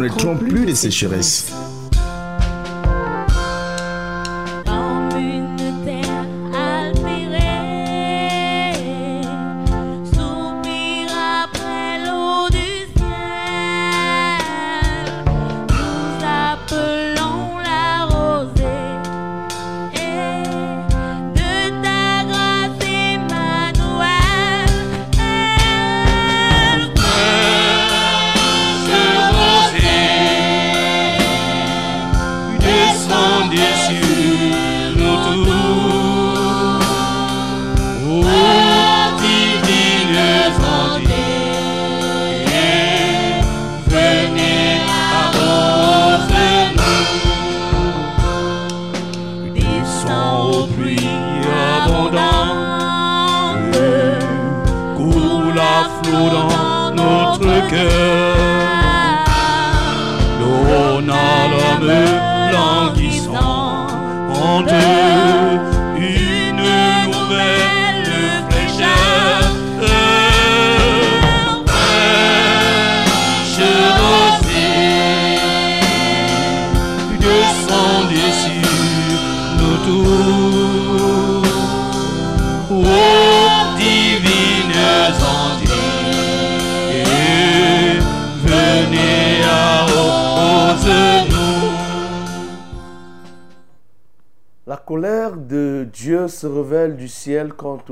connaîtront plus de sécheresse.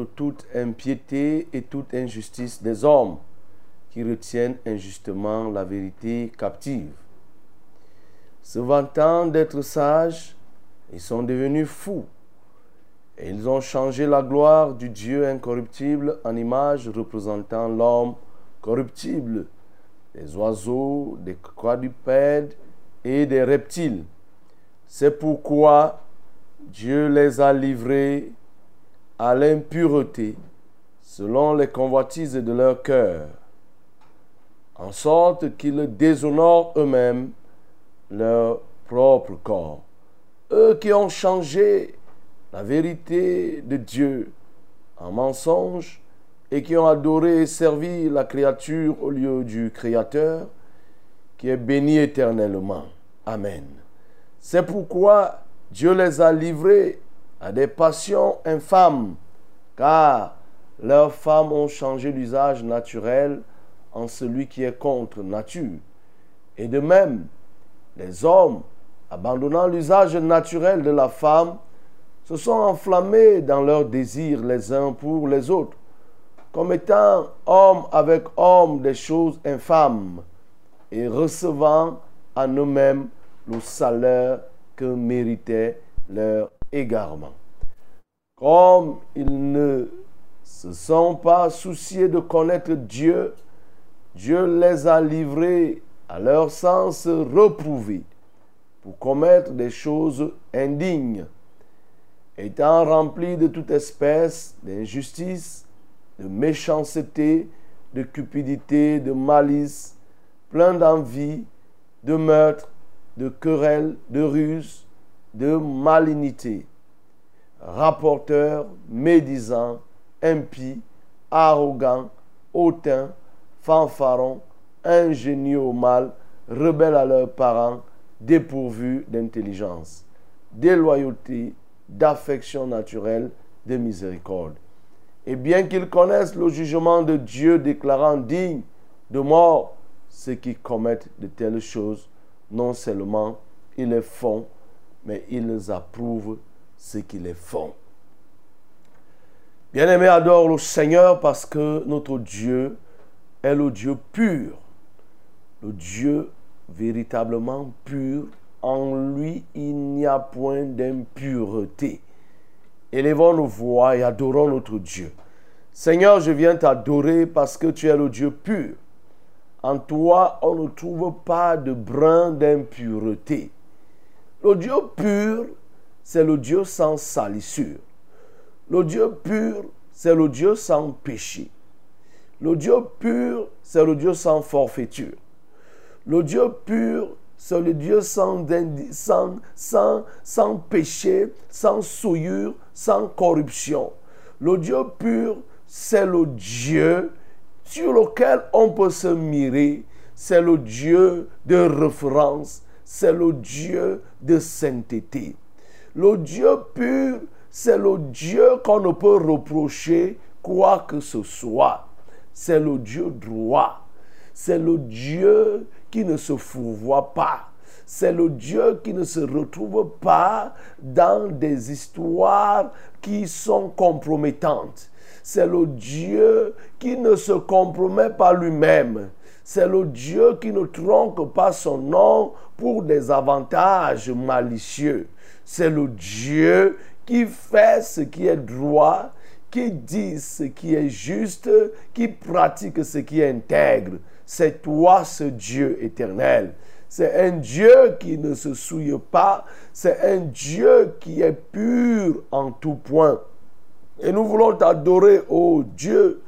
Toute impiété et toute injustice des hommes qui retiennent injustement la vérité captive. Se vantant d'être sages, ils sont devenus fous et ils ont changé la gloire du Dieu incorruptible en image représentant l'homme corruptible, des oiseaux, des quadrupèdes et des reptiles. C'est pourquoi Dieu les a livrés à l'impureté selon les convoitises de leur cœur, en sorte qu'ils déshonorent eux-mêmes leur propre corps. Eux qui ont changé la vérité de Dieu en mensonge et qui ont adoré et servi la créature au lieu du Créateur, qui est béni éternellement. Amen. C'est pourquoi Dieu les a livrés à des passions infâmes, car leurs femmes ont changé l'usage naturel en celui qui est contre nature. Et de même, les hommes, abandonnant l'usage naturel de la femme, se sont enflammés dans leurs désirs les uns pour les autres, comme étant hommes avec hommes des choses infâmes, et recevant en eux-mêmes le salaire que méritait leur égarement. Comme ils ne se sont pas souciés de connaître Dieu, Dieu les a livrés à leur sens reprouvé pour commettre des choses indignes, étant remplis de toute espèce d'injustice, de méchanceté, de cupidité, de malice, plein d'envie, de meurtre, de querelles, de ruse, de malignité, rapporteurs, médisants, impies, arrogants, hautains, fanfarons, ingénieux au mal, rebelles à leurs parents, dépourvus d'intelligence, déloyauté, d'affection naturelle, de miséricorde. Et bien qu'ils connaissent le jugement de Dieu déclarant digne de mort ceux qui commettent de telles choses, non seulement ils les font, mais ils approuvent ceux qui les font. Bien-aimé, adore le Seigneur parce que notre Dieu est le Dieu pur, le Dieu véritablement pur. En lui, il n'y a point d'impureté. Élevons nos voix et adorons notre Dieu. Seigneur, je viens t'adorer parce que tu es le Dieu pur. En toi, on ne trouve pas de brin d'impureté. Le Dieu pur, c'est le Dieu sans salissure. Dieu pur, c'est Dieu sans péché. Le Dieu pur, c'est le Dieu sans forfaiture. Le Dieu pur, c'est le Dieu sans, sans, sans, sans péché, sans souillure, sans corruption. Le Dieu pur, c'est le Dieu sur lequel on peut se mirer. C'est le Dieu de référence. C'est le Dieu de sainteté. Le Dieu pur, c'est le Dieu qu'on ne peut reprocher quoi que ce soit. C'est le Dieu droit. C'est le Dieu qui ne se fourvoie pas. C'est le Dieu qui ne se retrouve pas dans des histoires qui sont compromettantes. C'est le Dieu qui ne se compromet pas lui-même. C'est le Dieu qui ne tronque pas son nom pour des avantages malicieux. C'est le Dieu qui fait ce qui est droit, qui dit ce qui est juste, qui pratique ce qui est intègre. C'est toi ce Dieu éternel. C'est un Dieu qui ne se souille pas. C'est un Dieu qui est pur en tout point. Et nous voulons t'adorer, ô Dieu.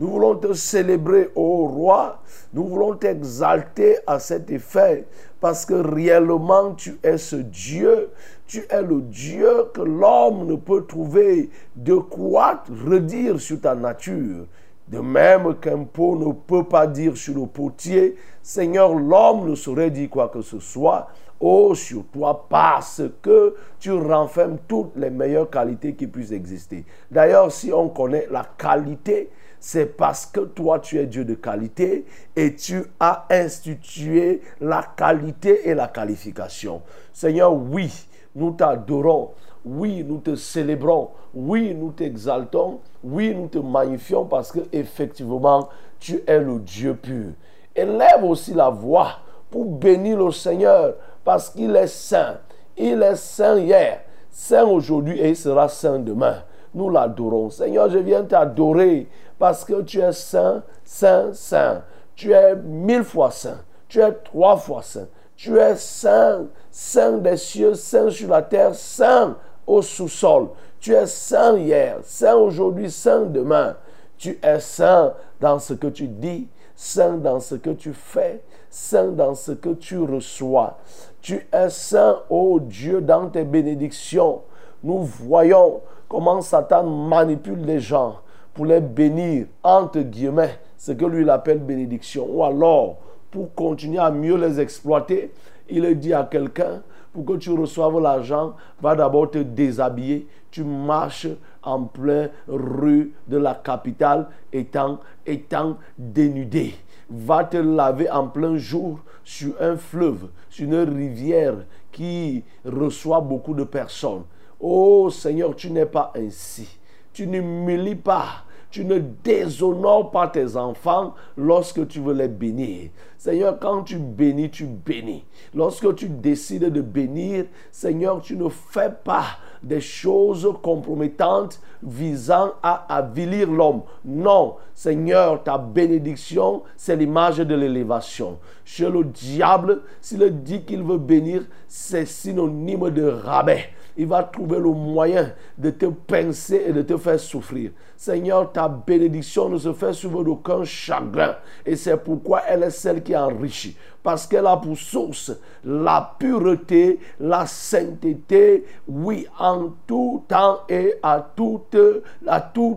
Nous voulons te célébrer, ô roi. Nous voulons t'exalter à cet effet. Parce que réellement, tu es ce Dieu. Tu es le Dieu que l'homme ne peut trouver de quoi redire sur ta nature. De même qu'un pot ne peut pas dire sur le potier, Seigneur, l'homme ne saurait dire quoi que ce soit. Oh, sur toi, parce que tu renfermes toutes les meilleures qualités qui puissent exister. D'ailleurs, si on connaît la qualité, c'est parce que toi, tu es Dieu de qualité et tu as institué la qualité et la qualification. Seigneur, oui, nous t'adorons. Oui, nous te célébrons. Oui, nous t'exaltons. Oui, nous te magnifions parce que effectivement, tu es le Dieu pur. Élève aussi la voix pour bénir le Seigneur parce qu'il est saint. Il est saint hier, saint aujourd'hui et il sera saint demain. Nous l'adorons. Seigneur, je viens t'adorer parce que tu es saint, saint, saint. Tu es mille fois saint. Tu es trois fois saint. Tu es saint, saint des cieux, saint sur la terre, saint au sous-sol. Tu es saint hier, saint aujourd'hui, saint demain. Tu es saint dans ce que tu dis, saint dans ce que tu fais, saint dans ce que tu reçois. Tu es saint, ô Dieu, dans tes bénédictions. Nous voyons comment Satan manipule les gens pour les bénir, entre guillemets, ce que lui il appelle bénédiction. Ou alors, pour continuer à mieux les exploiter, il dit à quelqu'un, pour que tu reçoives l'argent, va d'abord te déshabiller. Tu marches en plein rue de la capitale étant, étant dénudé. Va te laver en plein jour sur un fleuve, sur une rivière qui reçoit beaucoup de personnes. Oh Seigneur, tu n'es pas ainsi. Tu n'humilies pas. Tu ne déshonores pas tes enfants lorsque tu veux les bénir. Seigneur, quand tu bénis, tu bénis. Lorsque tu décides de bénir, Seigneur, tu ne fais pas des choses compromettantes visant à avilir l'homme. Non, Seigneur, ta bénédiction, c'est l'image de l'élévation. Chez le diable, s'il dit qu'il veut bénir, c'est synonyme de rabais il va trouver le moyen de te pincer et de te faire souffrir. Seigneur, ta bénédiction ne se fait suivre d'aucun chagrin. Et c'est pourquoi elle est celle qui enrichit. Parce qu'elle a pour source la pureté, la sainteté, oui, en tout temps et à toutes,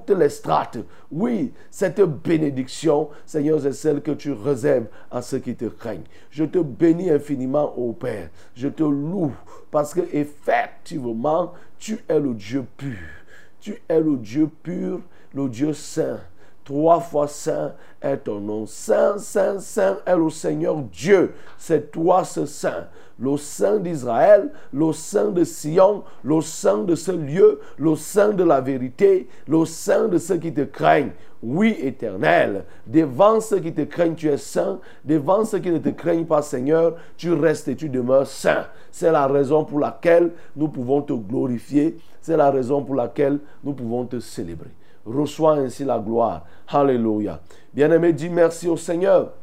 les strates. Oui, cette bénédiction, Seigneur, c'est celle que tu réserves à ceux qui te craignent. Je te bénis infiniment, ô Père. Je te loue parce que effectivement, tu es le Dieu pur. Tu es le Dieu pur, le Dieu saint. Trois fois saint est ton nom. Saint, saint, saint est le Seigneur Dieu. C'est toi ce saint. Le saint d'Israël, le saint de Sion, le saint de ce lieu, le saint de la vérité, le saint de ceux qui te craignent. Oui, éternel, devant ceux qui te craignent, tu es saint. Devant ceux qui ne te craignent pas, Seigneur, tu restes et tu demeures saint. C'est la raison pour laquelle nous pouvons te glorifier. C'est la raison pour laquelle nous pouvons te célébrer. Reçois ainsi la gloire. Alléluia. Bien-aimé, dis merci au Seigneur.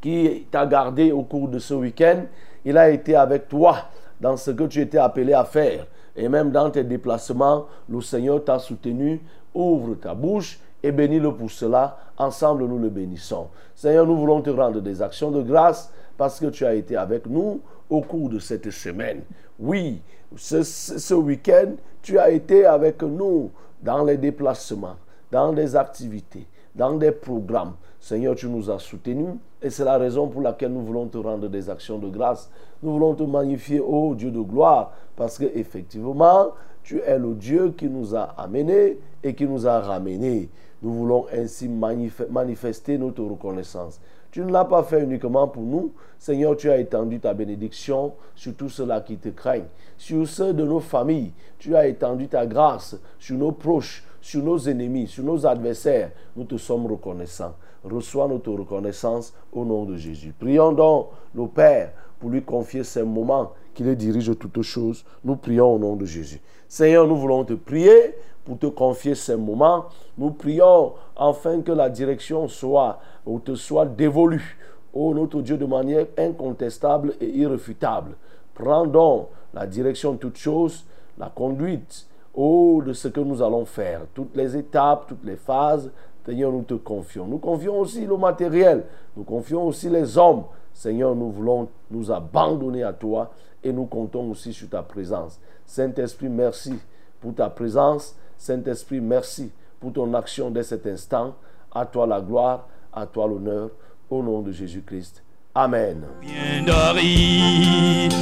qui t'a gardé au cours de ce week-end. Il a été avec toi dans ce que tu étais appelé à faire. Et même dans tes déplacements, le Seigneur t'a soutenu. Ouvre ta bouche et bénis-le pour cela. Ensemble, nous le bénissons. Seigneur, nous voulons te rendre des actions de grâce parce que tu as été avec nous au cours de cette semaine. Oui, ce week-end, tu as été avec nous dans les déplacements, dans des activités, dans des programmes. Seigneur, tu nous as soutenus et c'est la raison pour laquelle nous voulons te rendre des actions de grâce. Nous voulons te magnifier, ô Dieu de gloire, parce que effectivement, tu es le Dieu qui nous a amenés et qui nous a ramenés. Nous voulons ainsi manif- manifester notre reconnaissance. Tu ne l'as pas fait uniquement pour nous. Seigneur, tu as étendu ta bénédiction sur tous ceux-là qui te craignent, sur ceux de nos familles. Tu as étendu ta grâce sur nos proches, sur nos ennemis, sur nos adversaires. Nous te sommes reconnaissants. Reçois notre reconnaissance au nom de Jésus. Prions donc le Père pour lui confier ces moments qui le dirige toutes choses. Nous prions au nom de Jésus. Seigneur, nous voulons te prier pour te confier ces moments. Nous prions afin que la direction soit ou te soit dévolue. Ô notre Dieu, de manière incontestable et irréfutable. Prends donc la direction de toutes choses, la conduite, ô de ce que nous allons faire. Toutes les étapes, toutes les phases, Seigneur, nous te confions. Nous confions aussi le matériel. Nous confions aussi les hommes. Seigneur, nous voulons nous abandonner à toi et nous comptons aussi sur ta présence. Saint-Esprit, merci pour ta présence. Saint-Esprit, merci pour ton action dès cet instant. À toi la gloire, à toi l'honneur, au nom de Jésus-Christ. Amen. Bien d'Aride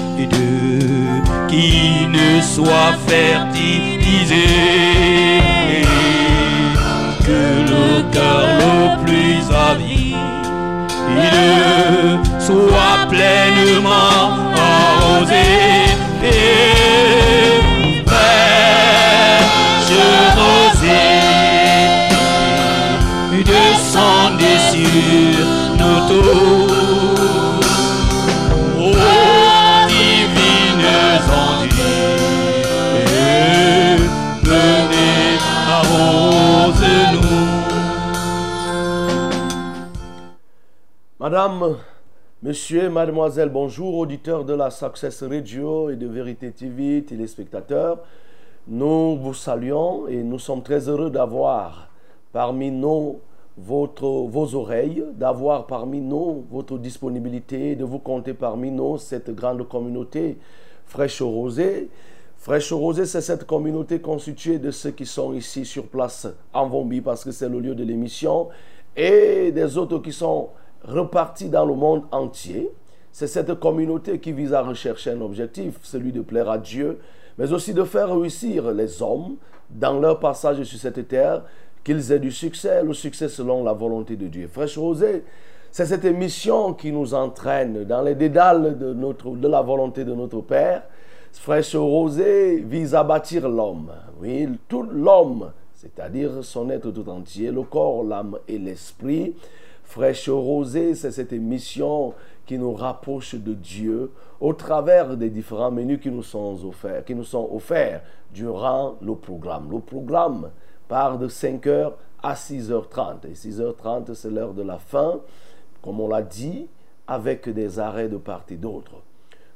qui ne soit fertilisé que le cœur le plus avide soit pleinement arrosé Madame, Monsieur, Mademoiselle, bonjour, auditeurs de la Success Radio et de Vérité TV, téléspectateurs. Nous vous saluons et nous sommes très heureux d'avoir parmi nous votre, vos oreilles, d'avoir parmi nous votre disponibilité, de vous compter parmi nous cette grande communauté fraîche rosée. Fraîche Rosée, c'est cette communauté constituée de ceux qui sont ici sur place en Vombi parce que c'est le lieu de l'émission et des autres qui sont repartis dans le monde entier. C'est cette communauté qui vise à rechercher un objectif, celui de plaire à Dieu, mais aussi de faire réussir les hommes dans leur passage sur cette terre, qu'ils aient du succès, le succès selon la volonté de Dieu. Fraîche Rosée, c'est cette émission qui nous entraîne dans les dédales de, la volonté de notre Père. Fraîche Rosée vise à bâtir l'homme. Oui, tout l'homme, c'est-à-dire son être tout entier, le corps, l'âme et l'esprit. Fraîche Rosée, c'est cette émission qui nous rapproche de Dieu au travers des différents menus qui nous sont offerts, qui nous sont offerts durant le programme. Le programme part de 5h à 6h30. Et 6h30, c'est l'heure de la fin, comme on l'a dit, avec des arrêts de part et d'autre.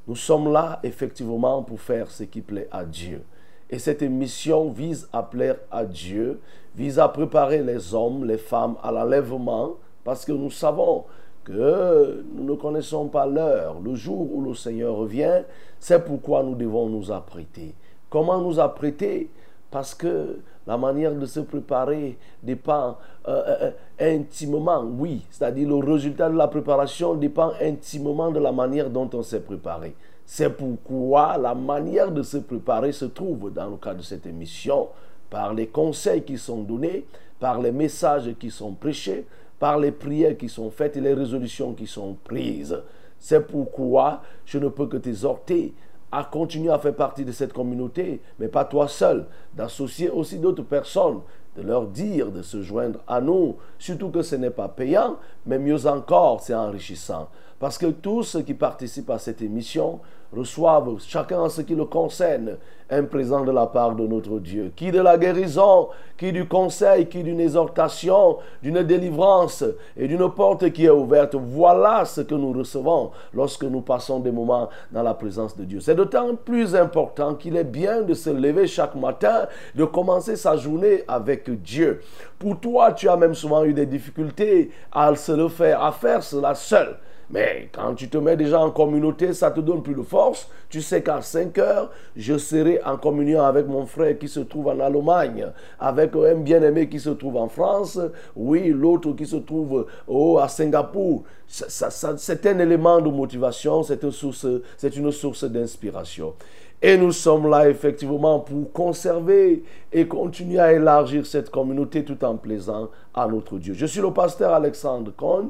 Nous sommes là effectivement pour faire ce qui plaît à Dieu. Et cette émission vise à plaire à Dieu, vise à préparer les hommes, les femmes à l'enlèvement, parce que nous savons que nous ne connaissons pas l'heure, le jour où le Seigneur revient. C'est pourquoi nous devons nous apprêter. Comment nous apprêter? Parce que la manière de se préparer dépend euh, euh, intimement, oui, c'est-à-dire le résultat de la préparation dépend intimement de la manière dont on s'est préparé. C'est pourquoi la manière de se préparer se trouve dans le cadre de cette émission, par les conseils qui sont donnés, par les messages qui sont prêchés, par les prières qui sont faites et les résolutions qui sont prises. C'est pourquoi je ne peux que t'exhorter à continuer à faire partie de cette communauté, mais pas toi seul, d'associer aussi d'autres personnes, de leur dire de se joindre à nous, surtout que ce n'est pas payant, mais mieux encore, c'est enrichissant. Parce que tous ceux qui participent à cette émission reçoivent, chacun en ce qui le concerne, un présent de la part de notre Dieu. Qui de la guérison, qui du conseil, qui d'une exhortation, d'une délivrance et d'une porte qui est ouverte. Voilà ce que nous recevons lorsque nous passons des moments dans la présence de Dieu. C'est d'autant plus important qu'il est bien de se lever chaque matin, de commencer sa journée avec Dieu. Pour toi, tu as même souvent eu des difficultés à se le faire, à faire cela seul. Mais quand tu te mets déjà en communauté, ça te donne plus de force. Tu sais qu'à 5 heures, je serai en communion avec mon frère qui se trouve en Allemagne, avec un bien-aimé qui se trouve en France, oui, l'autre qui se trouve oh, à Singapour. Ça, c'est un élément de motivation, c'est une source, c'est une source d'inspiration. Et nous sommes là effectivement pour conserver et continuer à élargir cette communauté tout en plaisant à notre Dieu. Je suis le pasteur Alexandre Cohn.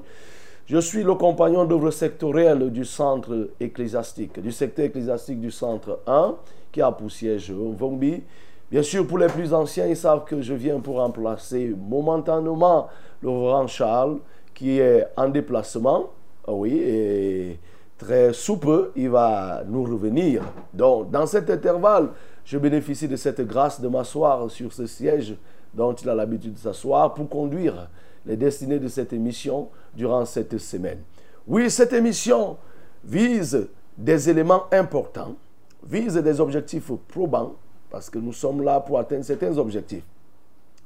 Je suis le compagnon d'œuvre sectoriel du centre ecclésiastique, du secteur ecclésiastique du centre 1, qui a pour siège Vombi. Bien sûr, pour les plus anciens, ils savent que je viens pour remplacer momentanément le grand Charles, qui est en déplacement. Ah oui, et très sous peu, il va nous revenir. Donc, dans cet intervalle, je bénéficie de cette grâce de m'asseoir sur ce siège dont il a l'habitude de s'asseoir pour conduire les destinées de cette émission durant cette semaine. Oui, cette émission vise des éléments importants, vise des objectifs probants, parce que nous sommes là pour atteindre certains objectifs.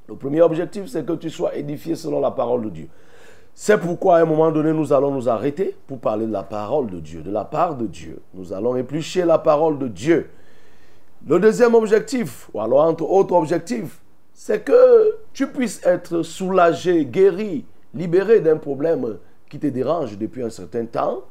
Le premier objectif, c'est que tu sois édifié selon la parole de Dieu. C'est pourquoi à un moment donné, nous allons nous arrêter pour parler de la parole de Dieu, de la part de Dieu. Nous allons éplucher la parole de Dieu. Le deuxième objectif, ou alors entre autres objectifs, c'est que tu puisses être soulagé, guéri, libéré d'un problème qui te dérange depuis un certain temps.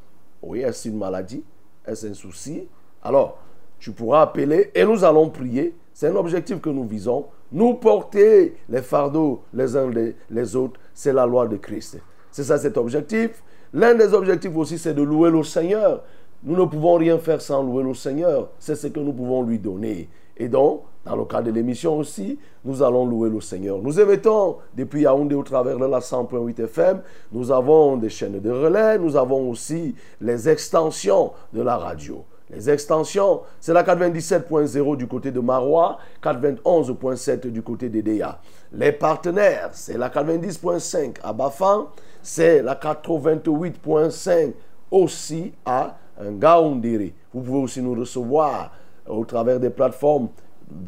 Oui, est-ce une maladie? Est-ce un souci? Alors, tu pourras appeler et nous allons prier. C'est un objectif que nous visons. Nous porter les fardeaux les uns les autres, c'est la loi de Christ. C'est ça cet objectif. L'un des objectifs aussi, c'est de louer le Seigneur. Nous ne pouvons rien faire sans louer le Seigneur. C'est ce que nous pouvons lui donner. Et donc, dans le cadre de l'émission aussi, nous allons louer le Seigneur. Nous émettons depuis Yaoundé au travers de la 100.8 FM. Nous avons des chaînes de relais. Nous avons aussi les extensions de la radio. Les extensions, c'est la 97.0 du côté de Marois, 91.7 du côté d'Edea. Les partenaires, c'est la 90.5 à Bafan, c'est la 88.5 aussi à Ngaoundéré. Vous pouvez aussi nous recevoir au travers des plateformes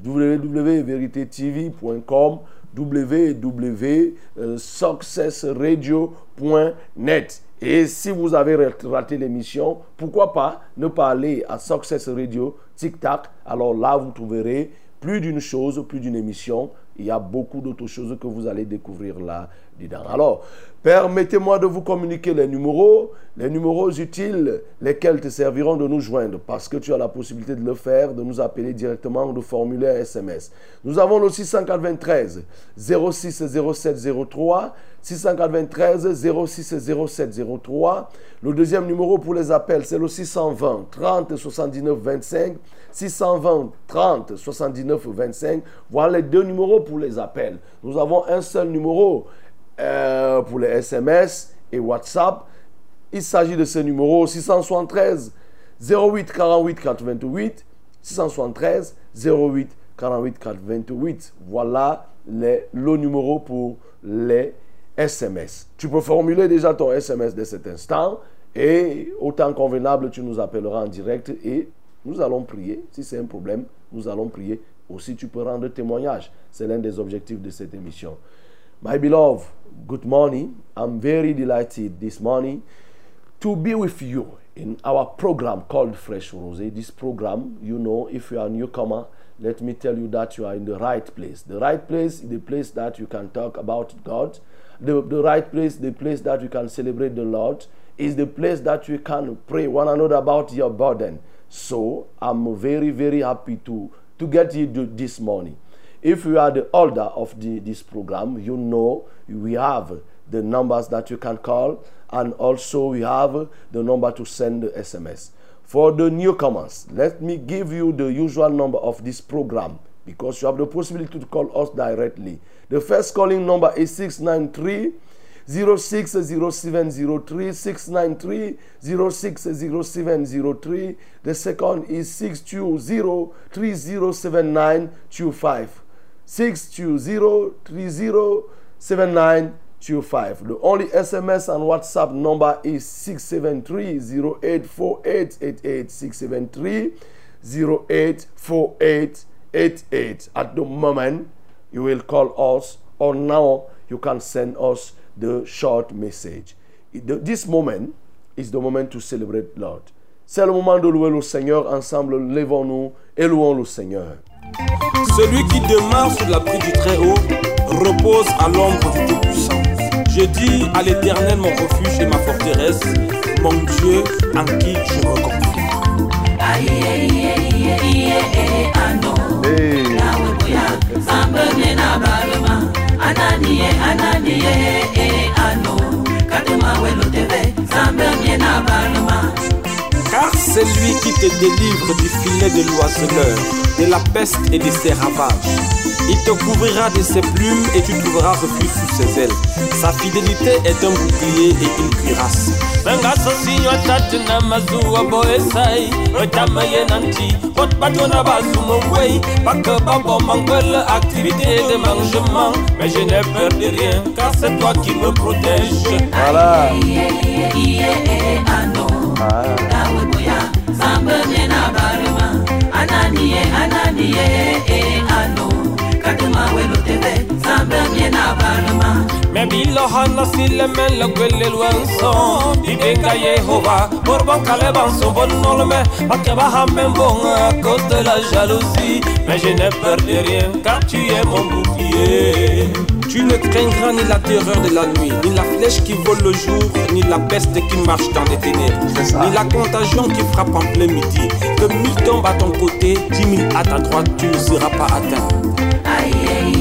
www.veritetv.com www.successradio.net et si vous avez raté l'émission, pourquoi pas ne pas aller à Success Radio, Tic Tac? Alors là, vous trouverez plus d'une chose, plus d'une émission. Il y a beaucoup d'autres choses que vous allez découvrir Alors, permettez-moi de vous communiquer les numéros, les numéros utiles, lesquels te serviront de nous joindre, parce que tu as la possibilité de le faire, de nous appeler directement ou de formuler SMS. Nous avons le 693 06 07 03 693 06 07 03. Le deuxième numéro pour les appels, c'est le 620 30 79 25. 620 30 79 25. Voilà les deux numéros pour les appels. Nous avons un seul numéro euh, pour les SMS et WhatsApp. Il s'agit de ce numéro 673 08 48 88 673 08 48 88. Voilà le numéro pour les SMS. Tu peux formuler déjà ton SMS dès cet instant et au temps convenable, tu nous appelleras en direct et nous allons prier. Si c'est un problème, nous allons prier. Aussi, tu peux rendre témoignage. C'est l'un des objectifs de cette émission. My beloved, good morning. I'm very delighted this morning to be with you in our program called Fresh Rose. This program, you know, if you are a newcomer, let me tell you that you are in the right place. The right place is the place that you can talk about God. The, the right place, the place that you can celebrate the Lord, is the place that you can pray one another about your burden. So I'm very, very happy to, to get you this morning. If you are the holder of the, this program, you know we have the numbers that you can call, and also we have the number to send the SMS. For the newcomers, let me give you the usual number of this program because you have the possibility to call us directly. The first calling number is 693 060703 693 060703. The second is 620 307925. 620-307925. The only SMS and WhatsApp number is 673-084888. 673-084888. At the moment, you will call us or now you can send us the short message. This moment is the moment to celebrate Lord. C'est le moment de louer le Seigneur. Ensemble, levons-nous et louons le Seigneur. Celui qui demeure sous l'abri du Très-Haut repose à l'ombre du Tout-Puissant. Je dis à l'Éternel mon refuge et ma forteresse, mon Dieu en qui je me confie. Car c'est lui qui te délivre du filet de l'oiseleur, de la peste et de ses ravages. Il te couvrira de ses plumes et tu trouveras refuge sous ses ailes. Sa fidélité est un bouclier et une cuirasse. Bengaso sinyo mwenye na barima. Ananie ananie e, eh, e, eh, ano. Na bazumo wey Baka babo manguel activité de mangement Mais je n'ai peur de rien Car c'est toi qui me protège Voilà. Mais bilohana sileme la gwele lwanso Ibenga Yehova Borbon kaleban son bon nolme Bakaba hamen bon à cause de la jalousie Mais je n'ai peur de rien Car tu es mon bouclier Tu ne craindras ni la terreur de la nuit, ni la flèche qui vole le jour, ni la peste qui marche dans les ténèbres, ni la contagion qui frappe en plein midi. Que mille tombent à ton côté, dix mille à ta droite, tu ne seras pas atteint.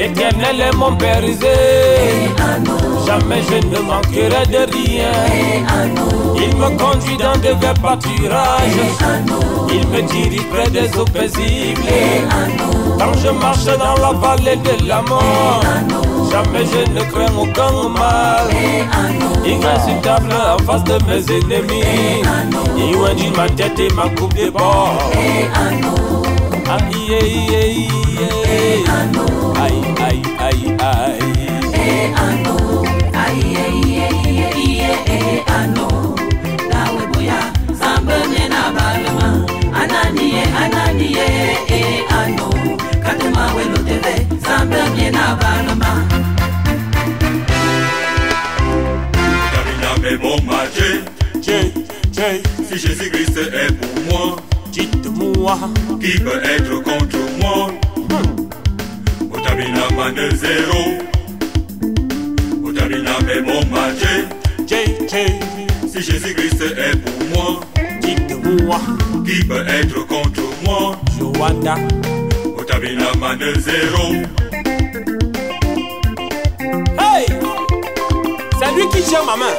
L'éternel est mon berger. Jamais je ne manquerai de rien. Il me conduit dans de verts pâturages. Il me dirige près des eaux paisibles. Quand je marche dans la vallée de la mort Jamais je ne crains aucun mal. Il reste une table en face de mes ennemis. Il oindit ma tête et ma coupe de bord Si Jésus-Christ est pour moi, qui peut être contre moi? Otabina man zéro, Otabina mais bon marché, Jay, Jay, si Jésus-Christ est pour moi, dites-moi. qui peut être contre moi? Joanna, Otabina man zéro, hey! C'est lui qui tient ma main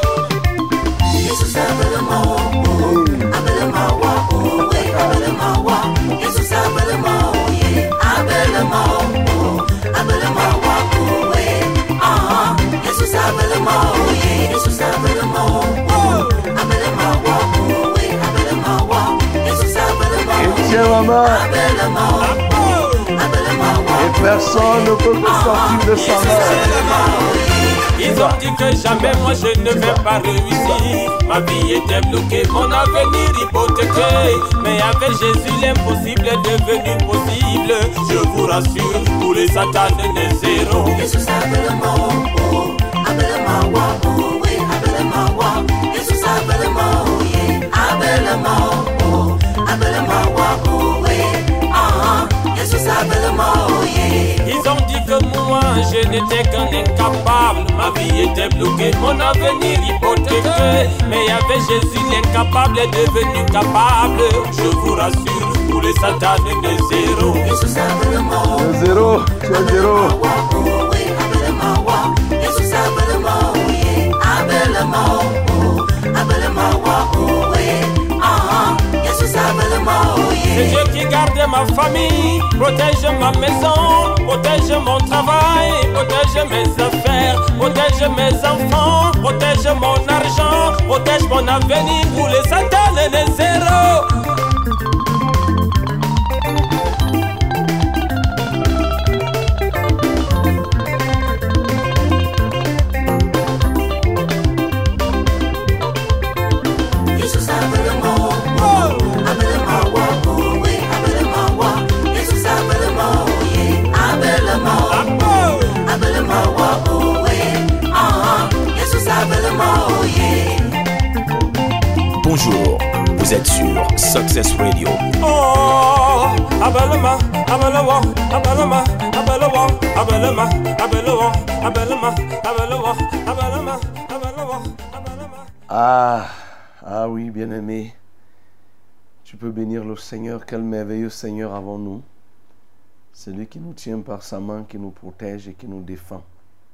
Et personne ne peut me sortir de sa main. Ils ont dit que jamais moi je ne vais pas réussir. Ma vie était bloquée, mon avenir hypothéqué. Mais avec Jésus l'impossible est devenu possible. Je vous rassure, tous les satanes de zéro Ils ont dit que moi je n'étais qu'un incapable. Ma vie était bloquée, mon avenir hypothéqué. Mais il y avait Jésus, l'incapable est devenu capable. Je vous rassure, tous les satanes de zéro. Le zéro, tu es zéro. C'est Dieu qui garde ma famille, protège ma maison, protège mon travail, protège mes affaires, protège mes enfants, protège mon argent, protège mon avenir. Pour les satanes de zéro. Success Radio. Oh, Abelema, Abelewa, Abelema, Abelewa, Abelema, Abelewa, Abelema, Abelewa, Abelema, Abelewa, Abelema. Ah, ah oui, bien-aimé. Tu peux bénir le Seigneur. Quel merveilleux Seigneur avons-nous? C'est lui qui nous tient par sa main, qui nous protège et qui nous défend.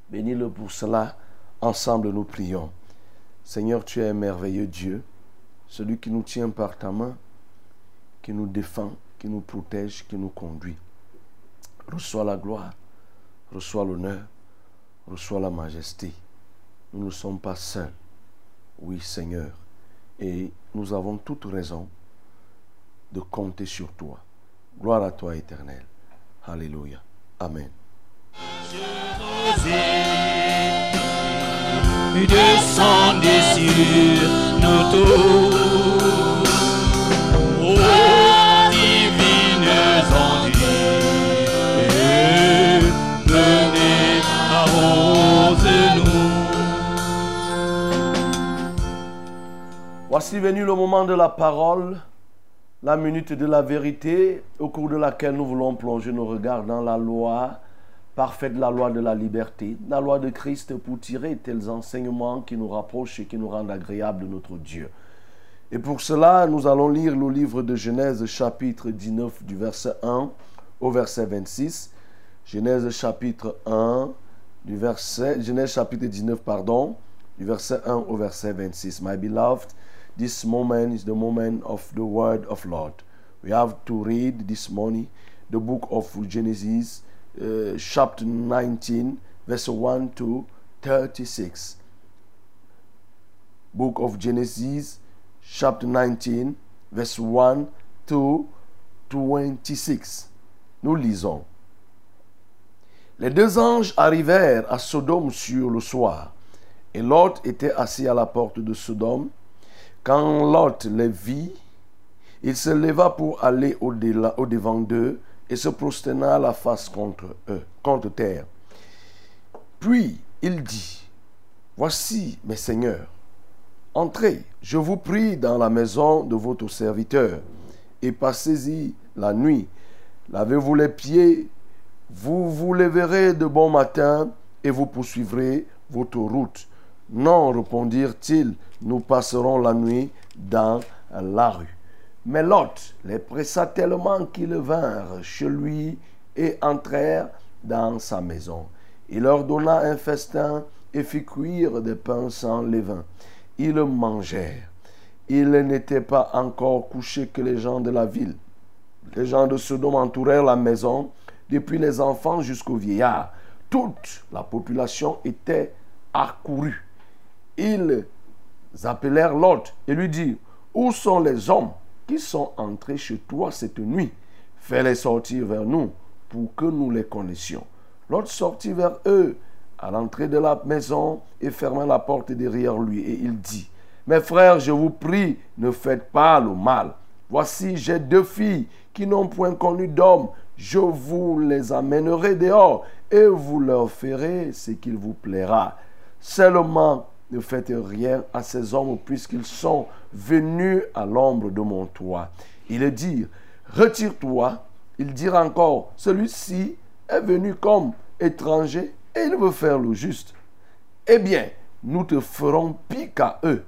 Bénis-le pour cela. Ensemble, nous prions. Seigneur, tu es un merveilleux Dieu. Celui qui nous tient par ta main, qui nous défend, qui nous protège, qui nous conduit. Reçois la gloire, reçois l'honneur, reçois la majesté. Nous ne sommes pas seuls. Oui, Seigneur. Et nous avons toute raison de compter sur toi. Gloire à toi, éternel. Alléluia. Amen. sur nous tous. Voici venu le moment de la parole, la minute de la vérité, au cours de laquelle nous voulons plonger nos regards dans la loi parfaite, la loi de la liberté, la loi de Christ pour tirer tels enseignements qui nous rapprochent et qui nous rendent agréables notre Dieu. Et pour cela, nous allons lire le livre de Genèse chapitre 19 du verset 1 au verset 26. Genèse chapitre 1 du verset Genèse chapitre 19 pardon, du verset 1 au verset 26. My beloved, this moment is the moment of the word of Lord. We have to read this morning the book of Genesis uh, chapter 19 verse 1 to 36. Book of Genesis chapter 19 verse 1 to 26. Nous lisons. Les deux anges arrivèrent à Sodome sur le soir, et Lot était assis à la porte de Sodome. Quand Lot les vit, il se leva pour aller au-devant d'eux et se prosterna la face contre eux, contre terre. Puis il dit, Voici mes seigneurs, entrez, je vous prie, dans la maison de votre serviteur, et passez-y la nuit. Lavez-vous les pieds, vous vous lèverez de bon matin, et vous poursuivrez votre route. Non, répondirent-ils, nous passerons la nuit dans la rue. Mais Lot les pressa tellement qu'ils vinrent chez lui et entrèrent dans sa maison. Il leur donna un festin et fit cuire des pains sans levain. Ils mangèrent. Il n'était pas encore couché que les gens de la ville. Les gens de Sodome entourèrent la maison, depuis les enfants jusqu'aux vieillards. Toute la population était accourue. Ils appelèrent Lot et lui dirent, Où sont les hommes qui sont entrés chez toi cette nuit? Fais-les sortir vers nous pour que nous les connaissions. Lot sortit vers eux à l'entrée de la maison et ferma la porte derrière lui. Et il dit, Mes frères, je vous prie, ne faites pas le mal. Voici, j'ai deux filles qui n'ont point connu d'homme. Je vous les amènerai dehors et vous leur ferez ce qu'il vous plaira. Seulement, ne faites rien à ces hommes puisqu'ils sont venus à l'ombre de mon toit. Ils dirent, retire-toi. Il dirent encore, celui-ci est venu comme étranger et il veut faire le juste. Eh bien, nous te ferons pis qu'à eux.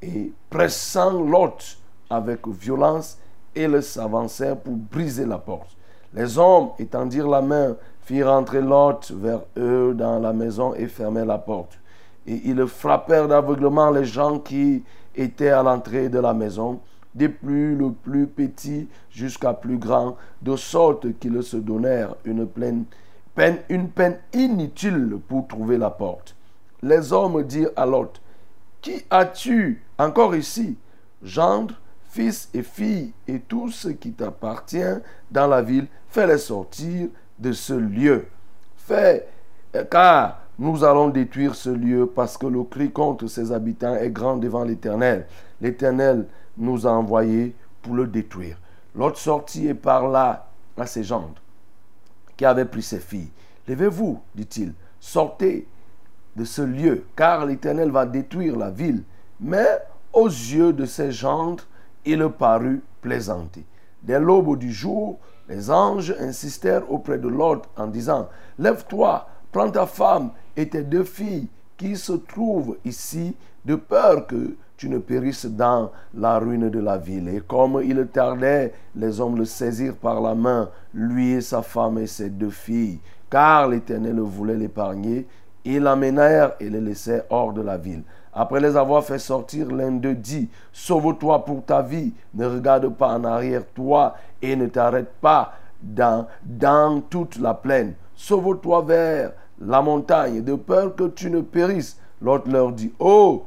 Et pressant Lot avec violence, ils s'avancèrent pour briser la porte. Les hommes étendirent la main, firent entrer Lot vers eux dans la maison et fermèrent la porte. Et ils frappèrent d'aveuglement les gens qui étaient à l'entrée de la maison, des plus le plus petit jusqu'à plus grand, de sorte qu'ils se donnèrent une, peine, inutile pour trouver la porte. Les hommes dirent à Lot, Qui as-tu encore ici? Gendre, fils et filles, et tout ce qui t'appartient dans la ville, fais-les sortir de ce lieu. Fais, car nous allons détruire ce lieu parce que le cri contre ses habitants est grand devant l'Éternel. L'Éternel nous a envoyés pour le détruire. L'autre sortit et parla à ses gendres qui avaient pris ses filles. Levez-vous, dit-il, sortez de ce lieu, car l'Éternel va détruire la ville. Mais aux yeux de ses gendres, il parut plaisanter. Dès l'aube du jour, les anges insistèrent auprès de l'autre en disant, Lève-toi, prends ta femme et tes deux filles qui se trouvent ici, de peur que tu ne périsses dans la ruine de la ville. Et comme il tardait, les hommes le saisirent par la main, lui et sa femme et ses deux filles, car l'Éternel voulait l'épargner. Ils l'amenèrent et les laissèrent hors de la ville. Après les avoir fait sortir, l'un d'eux dit, Sauve-toi pour ta vie, ne regarde pas en arrière toi et ne t'arrête pas dans, dans toute la plaine. Sauve-toi vers la montagne, de peur que tu ne périsses. L'autre leur dit, Oh,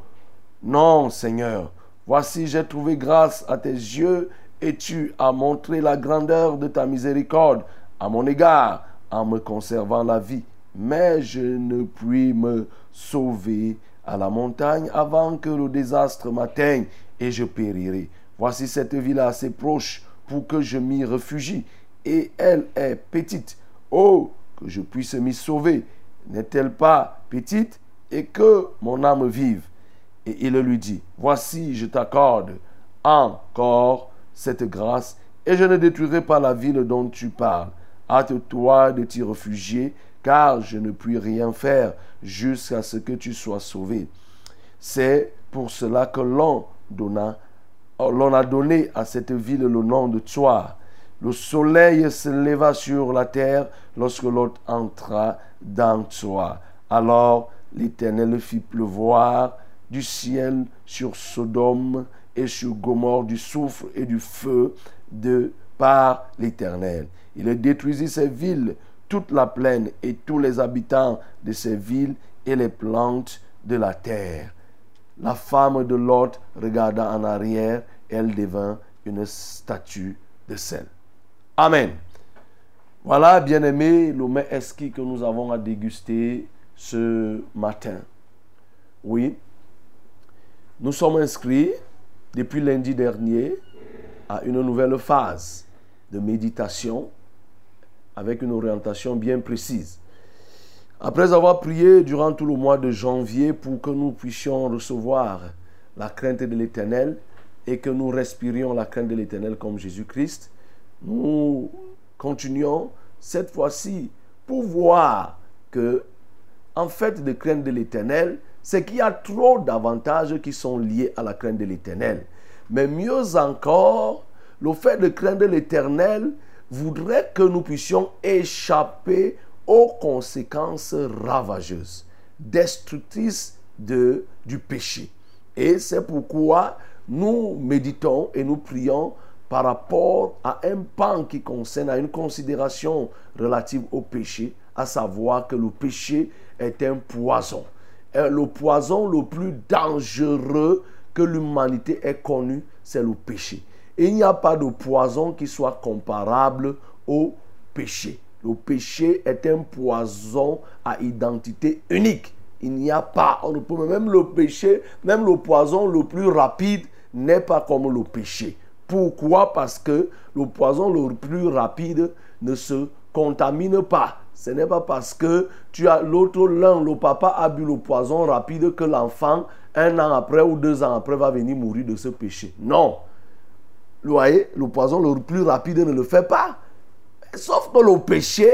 non, Seigneur, voici j'ai trouvé grâce à tes yeux et tu as montré la grandeur de ta miséricorde à mon égard en me conservant la vie. Mais je ne puis me sauver à la montagne avant que le désastre m'atteigne et je périrai. Voici cette ville assez proche pour que je m'y réfugie et elle est petite. Oh, que je puisse m'y sauver. N'est-elle pas petite et que mon âme vive? Et il lui dit, voici, je t'accorde encore cette grâce et je ne détruirai pas la ville dont tu parles. Hâte-toi de t'y réfugier car je ne puis rien faire jusqu'à ce que tu sois sauvé. C'est pour cela que l'on donna, l'on a donné à cette ville le nom de Tsoar. Le soleil se leva sur la terre lorsque l'autre entra dans Tsoar. Alors l'Éternel fit pleuvoir du ciel sur Sodome et sur Gomorre du soufre et du feu de par l'Éternel. Il détruisit ces villes toute la plaine et tous les habitants de ces villes et les plantes de la terre. La femme de Lot regarda en arrière, elle devint une statue de sel. Amen. Voilà, bien-aimés, le mets esquis que nous avons à déguster ce matin. Oui, nous sommes inscrits depuis lundi dernier à une nouvelle phase de méditation avec une orientation bien précise. Après avoir prié durant tout le mois de janvier pour que nous puissions recevoir la crainte de l'Éternel et que nous respirions la crainte de l'Éternel comme Jésus-Christ, nous continuons cette fois-ci pour voir que, en fait, de crainte de l'Éternel, c'est qu'il y a trop d'avantages qui sont liés à la crainte de l'Éternel. Mais mieux encore, le fait de craindre l'Éternel, voudrait que nous puissions échapper aux conséquences ravageuses, destructrices de, du péché. Et c'est pourquoi nous méditons et nous prions par rapport à un pan qui concerne, à une considération relative au péché, à savoir que le péché est un poison. Le poison le plus dangereux que l'humanité ait connu, c'est le péché il n'y a pas de poison qui soit comparable au péché. Le péché est un poison à identité unique. Il n'y a pas, même le péché, même le poison le plus rapide n'est pas comme le péché. Pourquoi Parce que le poison le plus rapide ne se contamine pas. Ce n'est pas parce que tu as l'autre l'un, le papa a bu le poison rapide que l'enfant, un an après ou deux ans après, va venir mourir de ce péché. Non. Vous voyez, le poison le plus rapide ne le fait pas. Sauf que le péché,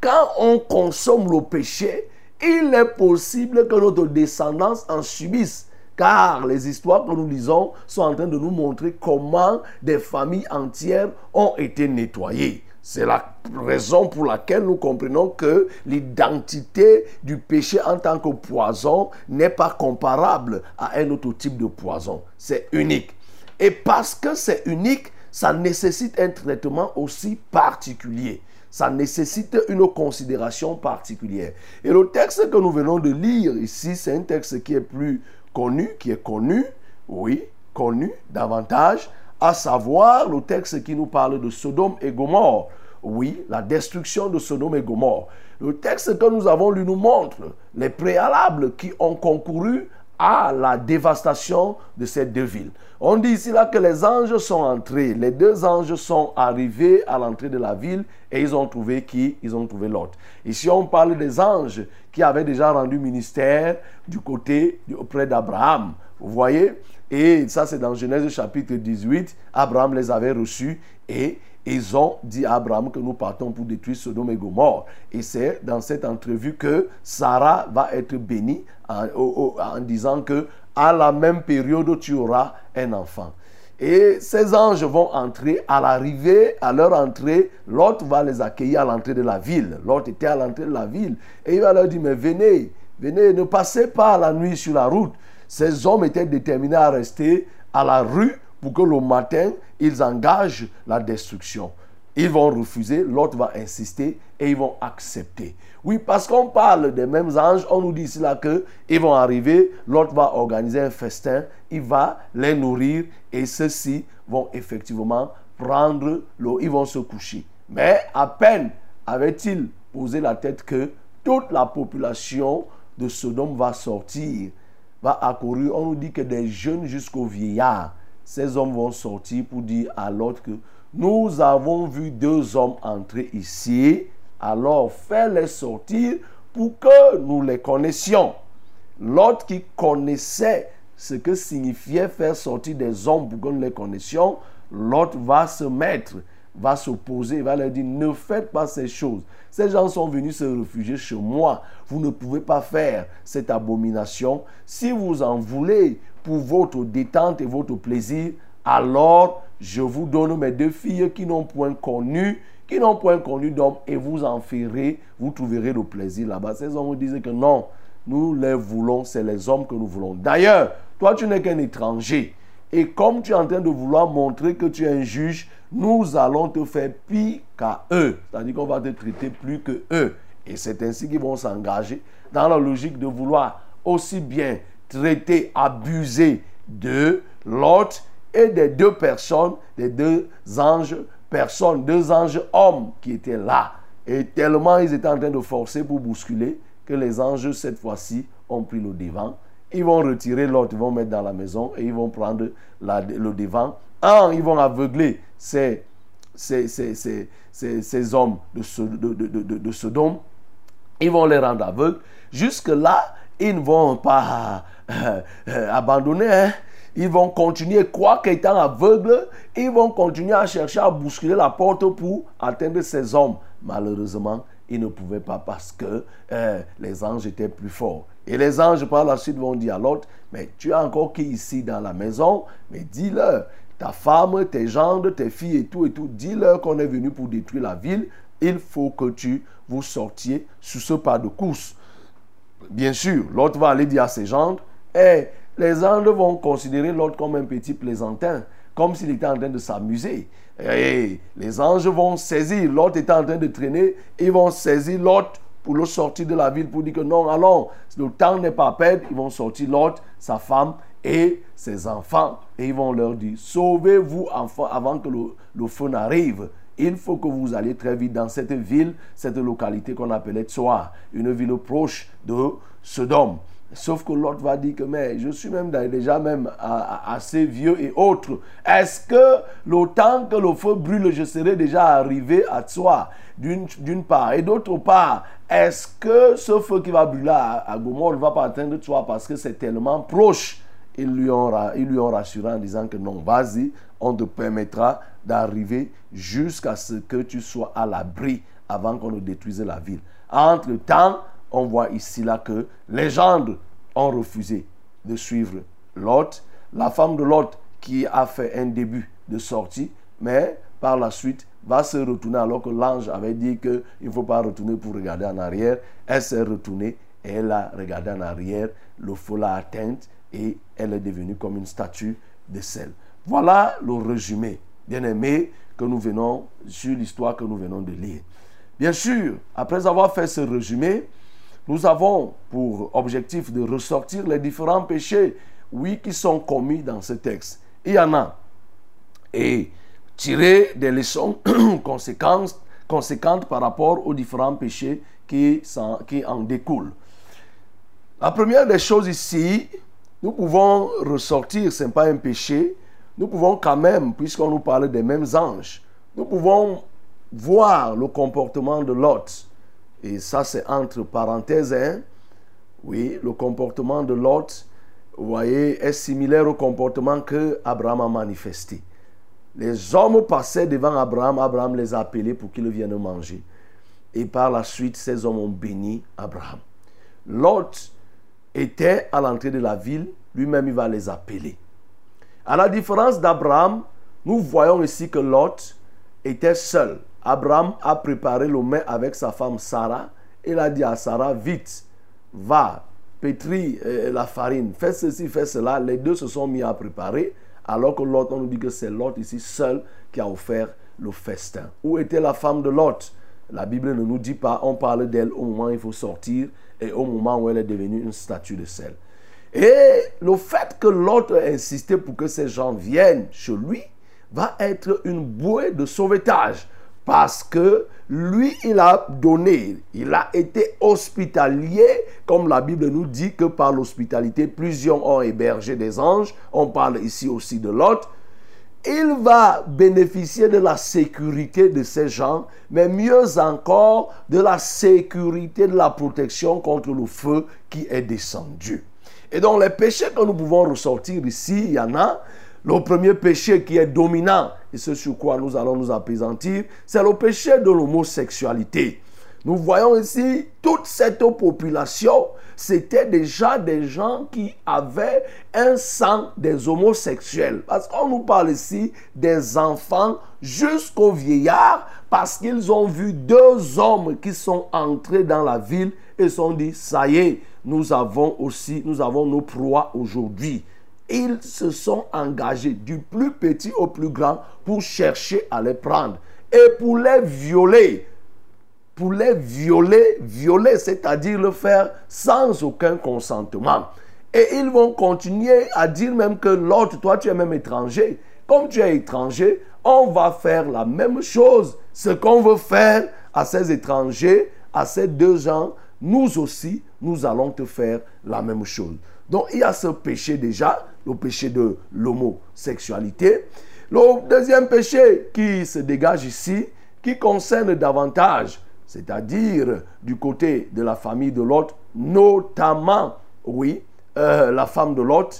quand on consomme le péché, il est possible que notre descendance en subisse. Car les histoires que nous lisons sont en train de nous montrer comment des familles entières ont été nettoyées. C'est la raison pour laquelle nous comprenons que l'identité du péché en tant que poison n'est pas comparable à un autre type de poison. C'est unique. Et parce que c'est unique, ça nécessite un traitement aussi particulier. Ça nécessite une considération particulière. Et le texte que nous venons de lire ici, c'est un texte qui est plus connu, qui est connu, oui, connu davantage, à savoir le texte qui nous parle de Sodome et Gomorre. Oui, la destruction de Sodome et Gomorre. Le texte que nous avons lu nous montre les préalables qui ont concouru à la dévastation de ces deux villes. On dit ici là que les anges sont entrés, les deux anges sont arrivés à l'entrée de la ville et ils ont trouvé qui? Ils ont trouvé Lot. Ici on parle des anges qui avaient déjà rendu ministère du côté auprès d'Abraham. Vous voyez? Et ça c'est dans Genèse chapitre 18. Abraham les avait reçus et ils ont dit à Abraham que nous partons pour détruire Sodome et Gomorre. Et c'est dans cette entrevue que Sarah va être bénie en, en disant que à la même période tu auras un enfant. Et ces anges vont entrer à l'arrivée, à leur entrée, Lot va les accueillir à l'entrée de la ville. Lot était à l'entrée de la ville et il va leur dire, mais venez, venez, ne passez pas la nuit sur la route. Ces hommes étaient déterminés à rester à la rue pour que le matin, ils engagent la destruction. Ils vont refuser, l'autre va insister et ils vont accepter. Oui, parce qu'on parle des mêmes anges, on nous dit ici là que ils vont arriver, l'autre va organiser un festin, il va les nourrir et ceux-ci vont effectivement prendre l'eau, ils vont se coucher. Mais à peine avait-il posé la tête que toute la population de Sodome va sortir, va accourir. On nous dit que des jeunes jusqu'aux vieillards, ces hommes vont sortir pour dire à l'autre que nous avons vu deux hommes entrer ici, alors fais-les sortir pour que nous les connaissions. L'autre qui connaissait ce que signifiait faire sortir des hommes pour que nous les connaissions, l'autre va se mettre, va s'opposer, va leur dire ne faites pas ces choses. Ces gens sont venus se réfugier chez moi. Vous ne pouvez pas faire cette abomination. Si vous en voulez pour votre détente et votre plaisir, alors je vous donne mes deux filles qui n'ont point connu, qui n'ont point connu d'homme, et vous en ferez, vous trouverez le plaisir là-bas. Ces hommes disaient que non, nous les voulons, c'est les hommes que nous voulons. D'ailleurs, toi, tu n'es qu'un étranger. Et comme tu es en train de vouloir montrer que tu es un juge, nous allons te faire pire qu'à eux. C'est-à-dire qu'on va te traiter plus que eux. Et c'est ainsi qu'ils vont s'engager dans la logique de vouloir aussi bien traiter, abuser de l'autre et des deux personnes, des deux anges personnes, deux anges hommes qui étaient là. Et tellement ils étaient en train de forcer pour bousculer que les anges, cette fois-ci, ont pris le devant. Ils vont retirer l'autre, ils vont mettre dans la maison et ils vont prendre le devant. Un, ils vont aveugler ces, ces, ces, ces hommes de, de, de, de, Sodome. Ils vont les rendre aveugles. Jusque-là, ils ne vont pas abandonner. Hein. Ils vont continuer, quoi qu'étant aveugles, ils vont continuer à chercher à bousculer la porte pour atteindre ces hommes. Malheureusement, ils ne pouvaient pas parce que les anges étaient plus forts. Et les anges par la suite vont dire à l'autre, mais tu as encore qui ici dans la maison, mais dis-leur, ta femme, tes gendres, tes filles et tout et tout, dis-leur qu'on est venu pour détruire la ville, il faut que tu vous sortiez sous ce pas de course. Bien sûr, l'autre va aller dire à ses gendres, et les anges vont considérer l'autre comme un petit plaisantin, comme s'il était en train de s'amuser. Et les anges vont saisir, l'autre est en train de traîner, ils vont saisir l'autre pour le sortir de la ville, pour dire que non, allons, le temps n'est pas à perdre, ils vont sortir l'autre, sa femme et ses enfants, et ils vont leur dire, sauvez-vous enfants avant que le feu n'arrive. Il faut que vous alliez très vite dans cette ville, cette localité qu'on appelait Tsoa, une ville proche de Sodome. Sauf que l'autre va dire que mais je suis même déjà même assez vieux et autres. Est-ce que le temps que le feu brûle, je serai déjà arrivé à toi d'une part? Et d'autre part, est-ce que ce feu qui va brûler à, à Gomorre ne va pas atteindre toi parce que c'est tellement proche? Ils lui, ont, ils lui ont rassuré en disant que non, vas-y, on te permettra d'arriver jusqu'à ce que tu sois à l'abri avant qu'on ne détruise la ville. Entre-temps, on voit ici là que les gendres ont refusé de suivre Lot. La femme de Lot qui a fait un début de sortie, mais par la suite va se retourner alors que l'ange avait dit qu'il ne faut pas retourner pour regarder en arrière. Elle s'est retournée et elle a regardé en arrière. Le feu l'a atteinte et elle est devenue comme une statue de sel. Voilà le résumé, bien aimé, que nous venons sur l'histoire que nous venons de lire. Bien sûr, après avoir fait ce résumé, nous avons pour objectif de ressortir les différents péchés, oui, qui sont commis dans ce texte. Il y en a. Et tirer des leçons conséquentes, conséquentes par rapport aux différents péchés qui, qui en découlent. La première des choses ici, nous pouvons ressortir, ce n'est pas un péché, nous pouvons quand même, puisqu'on nous parle des mêmes anges, nous pouvons voir le comportement de Lot. Et ça, c'est entre parenthèses. Hein? Oui, le comportement de Lot, vous voyez, est similaire au comportement que Abraham a manifesté. Les hommes passaient devant Abraham, Abraham les a appelés pour qu'ils viennent manger. Et par la suite, ces hommes ont béni Abraham. Lot était à l'entrée de la ville, lui-même il va les appeler. À la différence d'Abraham, nous voyons ici que Lot était seul. Abraham a préparé le mets avec sa femme Sarah. Il a dit à Sarah, vite, va, pétris euh, la farine, fais ceci, fais cela. Les deux se sont mis à préparer, alors que Lot, on nous dit que c'est Lot ici seul qui a offert le festin. Où était la femme de Lot? La Bible ne nous dit pas, on parle d'elle au moment où il faut sortir et au moment où elle est devenue une statue de sel. Et le fait que l'autre a insisté pour que ces gens viennent chez lui va être une bouée de sauvetage. Parce que lui, il a donné, il a été hospitalier, comme la Bible nous dit que par l'hospitalité, plusieurs ont hébergé des anges. On parle ici aussi de l'autre. Il va bénéficier de la sécurité de ces gens, mais mieux encore de la sécurité de la protection contre le feu qui est descendu. Et donc les péchés que nous pouvons ressortir ici, il y en a. Le premier péché qui est dominant, et ce sur quoi nous allons nous apaisantir, c'est le péché de l'homosexualité. Nous voyons ici toute cette population, c'était déjà des gens qui avaient un sang des homosexuels. Parce qu'on nous parle ici des enfants jusqu'aux vieillards, parce qu'ils ont vu deux hommes qui sont entrés dans la ville et sont dit, ça y est, nous avons aussi, nous avons nos proies aujourd'hui. Ils se sont engagés du plus petit au plus grand pour chercher à les prendre et pour les violer. Pour les violer, violer, c'est-à-dire le faire sans aucun consentement. Et ils vont continuer à dire même que l'autre, toi tu es même étranger. Comme tu es étranger, on va faire la même chose. Ce qu'on veut faire à ces étrangers, à ces deux gens, nous aussi, nous allons te faire la même chose. Donc il y a ce péché déjà, le péché de l'homosexualité. Le deuxième péché qui se dégage ici, qui concerne davantage, c'est-à-dire du côté de la famille de l'autre, notamment, oui, euh, la femme de l'autre,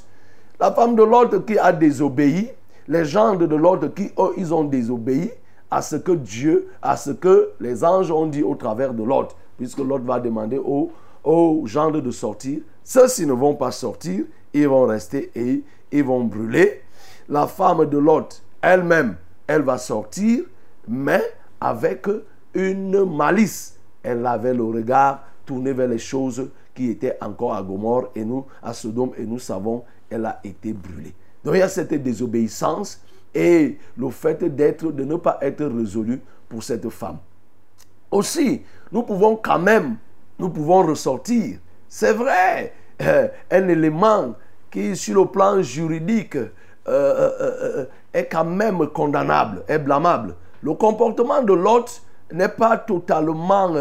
la femme de l'autre qui a désobéi, les gens de l'autre qui, eux, ils ont désobéi à ce que Dieu, à ce que les anges ont dit au travers de l'autre, puisque l'autre va demander aux, aux gens de sortir. Ceux-ci ne vont pas sortir, ils vont rester et ils vont brûler. La femme de l'autre, elle-même, elle va sortir, mais avec une malice. Elle avait le regard tourné vers les choses qui étaient encore à Gomorre et nous, à Sodome, et nous savons, elle a été brûlée. Donc il y a cette désobéissance et le fait d'être, de ne pas être résolu pour cette femme. Aussi, nous pouvons quand même, nous pouvons ressortir, c'est vrai, euh, un élément qui, sur le plan juridique, euh, euh, est quand même condamnable, est blâmable. Le comportement de l'autre n'est pas totalement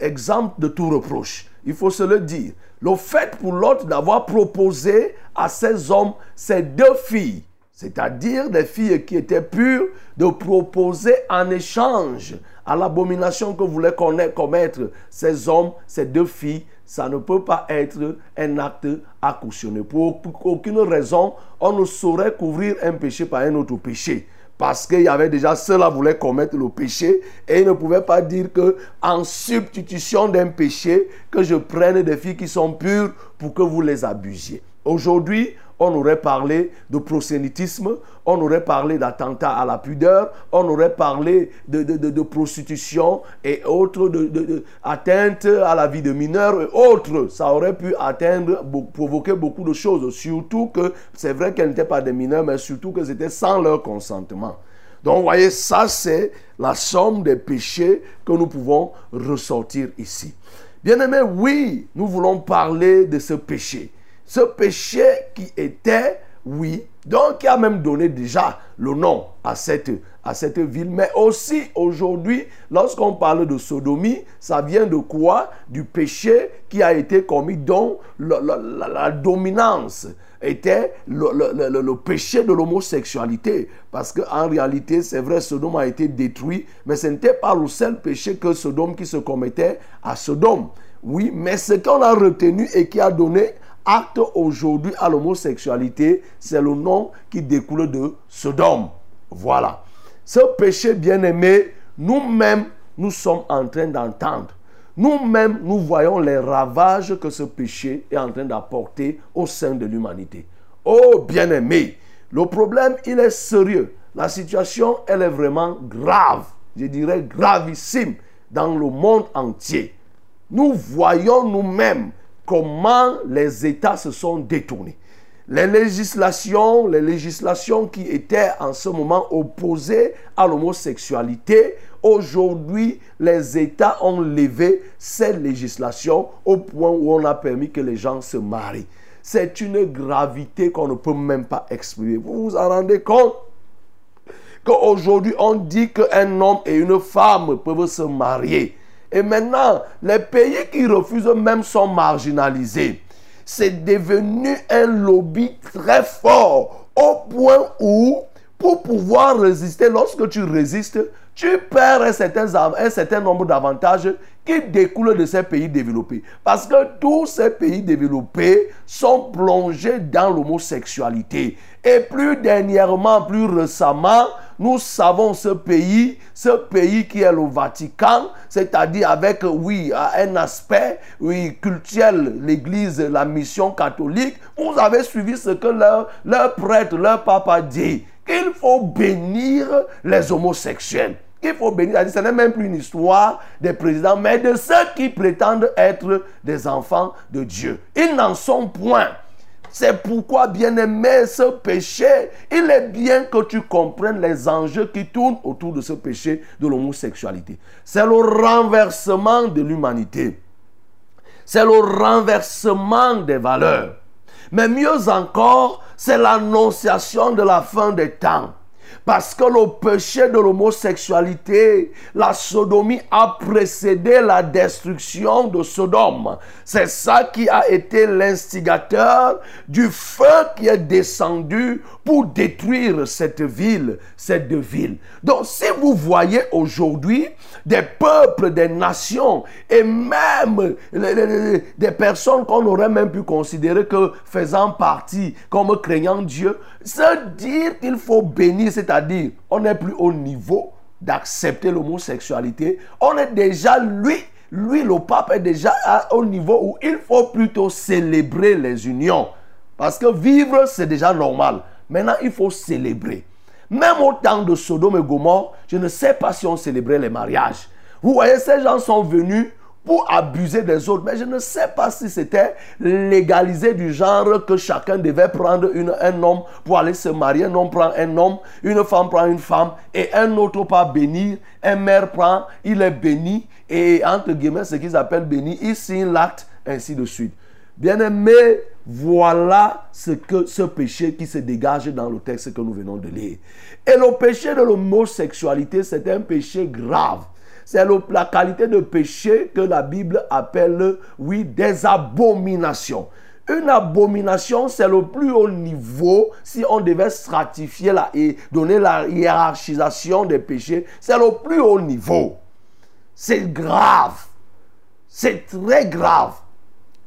exempt de tout reproche. Il faut se le dire. Le fait pour l'autre d'avoir proposé à ces hommes ces deux filles, c'est-à-dire des filles qui étaient pures, de proposer en échange à l'abomination que voulaient commettre ces hommes, ces deux filles, ça ne peut pas être un acte à cautionner. Pour aucune raison, on ne saurait couvrir un péché par un autre péché. Parce qu'il y avait déjà ceux-là voulaient commettre le péché et ils ne pouvaient pas dire que en substitution d'un péché, que je prenne des filles qui sont pures pour que vous les abusiez. Aujourd'hui, on aurait parlé de prosélytisme, on aurait parlé d'attentat à la pudeur, on aurait parlé de, prostitution et autres, de, à la vie de mineurs et autres. Ça aurait pu atteindre, provoquer beaucoup de choses. Surtout que c'est vrai qu'elles n'étaient pas des mineurs, mais surtout que c'était sans leur consentement. Donc, vous voyez, ça, c'est la somme des péchés que nous pouvons ressortir ici. Bien aimé, oui, nous voulons parler de ce péché. Ce péché qui était, oui, donc qui a même donné déjà le nom à cette, à cette ville. Mais aussi aujourd'hui, lorsqu'on parle de sodomie, ça vient de quoi? Du péché qui a été commis dont la, dominance était le- le péché de l'homosexualité. Parce qu'en réalité, c'est vrai, Sodome a été détruit, mais ce n'était pas le seul péché que Sodome qui se commettait à Sodome. Oui, mais ce qu'on a retenu et qui a donné acte aujourd'hui à l'homosexualité, c'est le nom qui découle de Sodome. Voilà. Ce péché bien-aimé, nous-mêmes, nous sommes en train d'entendre. Nous-mêmes, nous voyons les ravages que ce péché est en train d'apporter au sein de l'humanité. Oh bien-aimé, le problème, il est sérieux. La situation, elle est vraiment grave. Je dirais gravissime dans le monde entier. Nous voyons nous-mêmes comment les États se sont détournés. Les législations, les législations qui étaient en ce moment opposées à l'homosexualité, aujourd'hui, les États ont levé ces législations au point où on a permis que les gens se marient. C'est une gravité qu'on ne peut même pas exprimer. Vous vous en rendez compte? Qu'aujourd'hui on dit qu'un homme et une femme peuvent se marier. Et maintenant, les pays qui refusent même sont marginalisés. C'est devenu un lobby très fort au point où, pour pouvoir résister, lorsque tu résistes, tu perds un certain, un certain nombre d'avantages qui découlent de ces pays développés. Parce que tous ces pays développés sont plongés dans l'homosexualité. Et plus dernièrement, plus récemment, nous savons ce pays, ce pays qui est le Vatican, c'est-à-dire avec, oui, un aspect, oui, culturel, l'Église, la mission catholique. Vous avez suivi ce que leur prêtre, leur papa dit, qu'il faut bénir les homosexuels. Qu'il faut bénir, ce n'est même plus une histoire des présidents, mais de ceux qui prétendent être des enfants de Dieu. Ils n'en sont point. C'est pourquoi, bien-aimé, ce péché, il est bien que tu comprennes les enjeux qui tournent autour de ce péché de l'homosexualité. C'est le renversement de l'humanité. C'est le renversement des valeurs. Mais mieux encore, c'est l'annonciation de la fin des temps. Parce que le péché de l'homosexualité, la sodomie a précédé la destruction de Sodome. C'est ça qui a été l'instigateur du feu qui est descendu pour détruire cette ville, ces deux villes. Donc si vous voyez aujourd'hui des peuples, des nations et même des personnes qu'on aurait même pu considérer que faisant partie, comme craignant Dieu, se dire qu'il faut bénir, c'est-à-dire on n'est plus au niveau d'accepter l'homosexualité, on est déjà lui lui, le pape, est déjà au niveau où il faut plutôt célébrer les unions. Parce que vivre, c'est déjà normal. Maintenant, il faut célébrer. Même au temps de Sodome et Gomorre, je ne sais pas si on célébrait les mariages. Vous voyez, ces gens sont venus pour abuser des autres. Mais je ne sais pas si c'était légalisé du genre que chacun devait prendre un homme pour aller se marier. Un homme prend un homme, une femme prend une femme et un autre pas bénir. Un maire prend, il est béni et entre guillemets, ce qu'ils appellent béni, il signe l'acte, ainsi de suite. Bien-aimé, voilà ce, que, ce péché qui se dégage dans le texte que nous venons de lire. Et le péché de l'homosexualité, c'est un péché grave. C'est la qualité de péché que la Bible appelle, oui, des abominations. Une abomination, c'est le plus haut niveau si on devait stratifier et donner la hiérarchisation des péchés. C'est le plus haut niveau. C'est grave. C'est très grave.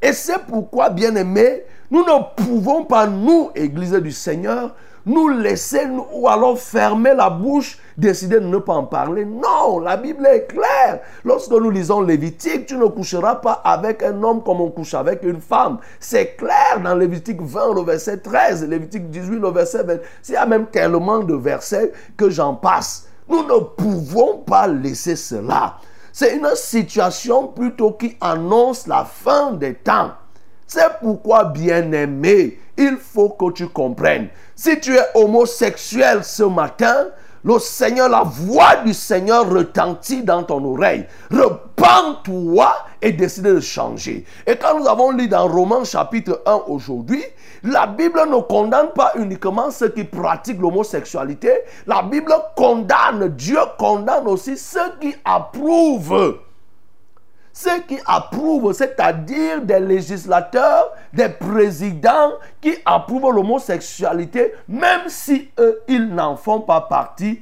Et c'est pourquoi, bien aimés, nous ne pouvons pas, nous, Église du Seigneur, nous laisser nous- ou alors fermer la bouche, décider de ne pas en parler. Non, la Bible est claire. Lorsque nous lisons Lévitique, tu ne coucheras pas avec un homme comme on couche avec une femme. C'est clair dans Lévitique 20, le verset 13, Lévitique 18, le verset 20. Il y a même tellement de versets que j'en passe. Nous ne pouvons pas laisser cela. C'est une situation plutôt qui annonce la fin des temps. C'est pourquoi, bien-aimé, il faut que tu comprennes. Si tu es homosexuel ce matin, le Seigneur, la voix du Seigneur retentit dans ton oreille. Repends-toi et décide de changer. Et quand nous avons lu dans Romains chapitre 1 aujourd'hui, la Bible ne condamne pas uniquement ceux qui pratiquent l'homosexualité. La Bible condamne, Dieu condamne aussi ceux qui approuvent ceux qui approuvent, c'est-à-dire des législateurs, des présidents qui approuvent l'homosexualité, même si ils n'en font pas partie,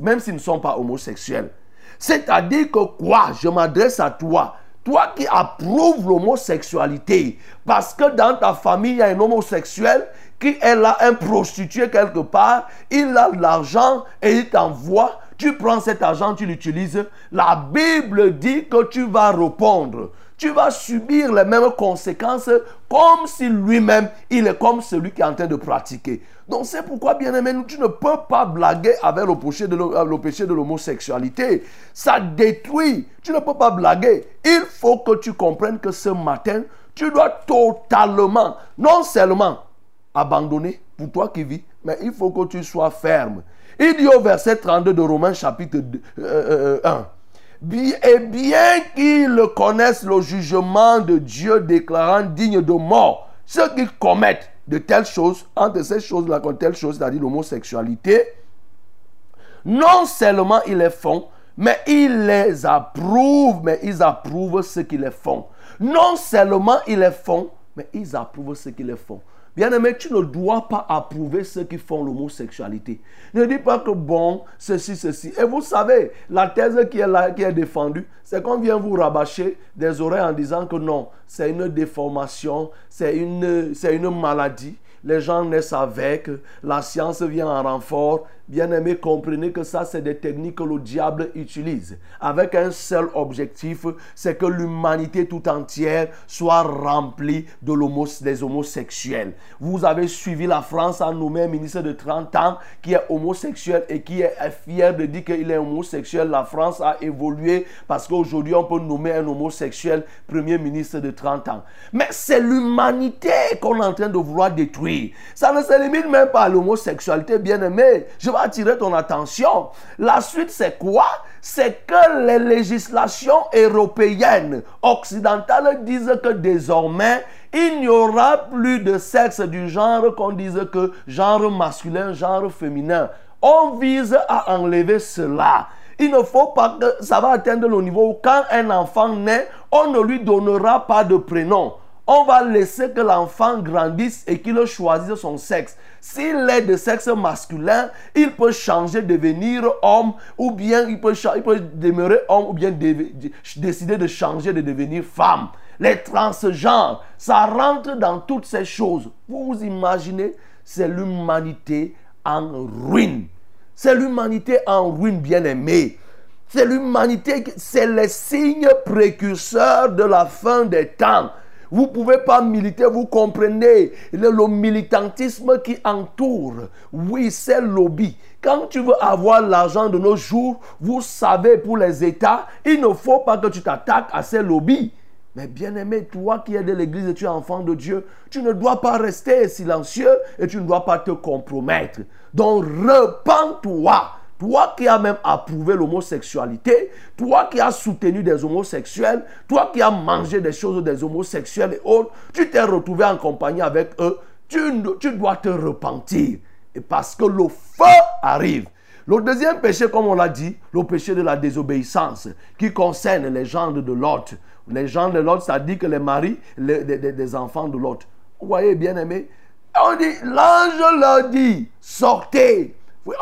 même s'ils ne sont pas homosexuels. C'est-à-dire que quoi? Je m'adresse à toi. Toi qui approuves l'homosexualité, parce que dans ta famille, il y a un homosexuel qui est là, un prostitué quelque part, il a de l'argent et il t'envoie tu prends cet argent, tu l'utilises. La Bible dit que tu vas répondre. Tu vas subir les mêmes conséquences comme si lui-même, il est comme celui qui est en train de pratiquer. Donc c'est pourquoi, bien aimé, tu ne peux pas blaguer avec le péché de l'ho- le péché de l'homosexualité. Ça détruit. Tu ne peux pas blaguer. Il faut que tu comprennes que ce matin, tu dois totalement, non seulement abandonner pour toi qui vis, mais il faut que tu sois ferme. Il dit au verset 32 de Romains chapitre 2, euh, euh, 1. Et bien qu'ils connaissent le jugement de Dieu déclarant digne de mort ceux qui commettent de telles choses, entre ces choses-là, comme telles choses, c'est-à-dire l'homosexualité, non seulement ils les font, mais ils les approuvent, mais ils approuvent ce qu'ils les font. Non seulement ils les font, mais ils approuvent ce qu'ils les font. Bien-aimé, tu ne dois pas approuver ceux qui font l'homosexualité. Ne dis pas que bon, ceci, ceci. Et vous savez, la thèse qui est défendue, c'est qu'on vient vous rabâcher des oreilles en disant que non, c'est une déformation, c'est une maladie. Les gens naissent avec, la science vient en renfort. Bien-aimé, comprenez que ça, c'est des techniques que le diable utilise. Avec un seul objectif, c'est que l'humanité tout entière soit remplie de l'homos- des homosexuels. Vous avez suivi la France a nommé un ministre de 30 ans qui est homosexuel et qui est fier de dire qu'il est homosexuel. La France a évolué parce qu'aujourd'hui, on peut nommer un homosexuel premier ministre de 30 ans. Mais c'est l'humanité qu'on est en train de vouloir détruire. Ça ne se limite même pas à l'homosexualité, bien aimé. Je vais attirer ton attention. La suite, c'est quoi? C'est que les législations européennes, occidentales disent que désormais, il n'y aura plus de sexe du genre qu'on dise que genre masculin, genre féminin. On vise à enlever cela. Il ne faut pas que ça va atteindre le niveau où quand un enfant naît, on ne lui donnera pas de prénom. On va laisser que l'enfant grandisse et qu'il choisisse son sexe. S'il est de sexe masculin, il peut changer, devenir homme, ou bien il peut, demeurer homme, ou bien dé- décider de changer, de devenir femme. Les transgenres, ça rentre dans toutes ces choses. Vous vous imaginez, c'est l'humanité en ruine. C'est l'humanité en ruine, bien aimée. C'est l'humanité, c'est les signes précurseurs de la fin des temps. Vous ne pouvez pas militer, vous comprenez le, le militantisme qui entoure. Oui, c'est lobby. Quand tu veux avoir l'argent de nos jours, vous savez, pour les États, il ne faut pas que tu t'attaques à ces lobbies. Mais bien aimé, toi qui es de l'église et tu es enfant de Dieu, tu ne dois pas rester silencieux et tu ne dois pas te compromettre. Donc repens-toi. Toi qui as même approuvé l'homosexualité, toi qui as soutenu des homosexuels, toi qui as mangé des choses des homosexuels et autres, tu t'es retrouvé en compagnie avec eux, tu, dois te repentir. Parce que le feu arrive. Le deuxième péché, comme on l'a dit, le péché de la désobéissance, qui concerne les gendres de l'autre. Les gendres de l'autre, dit que les maris les- enfants de l'autre. Vous voyez, bien aimé On dit, l'ange leur dit, sortez.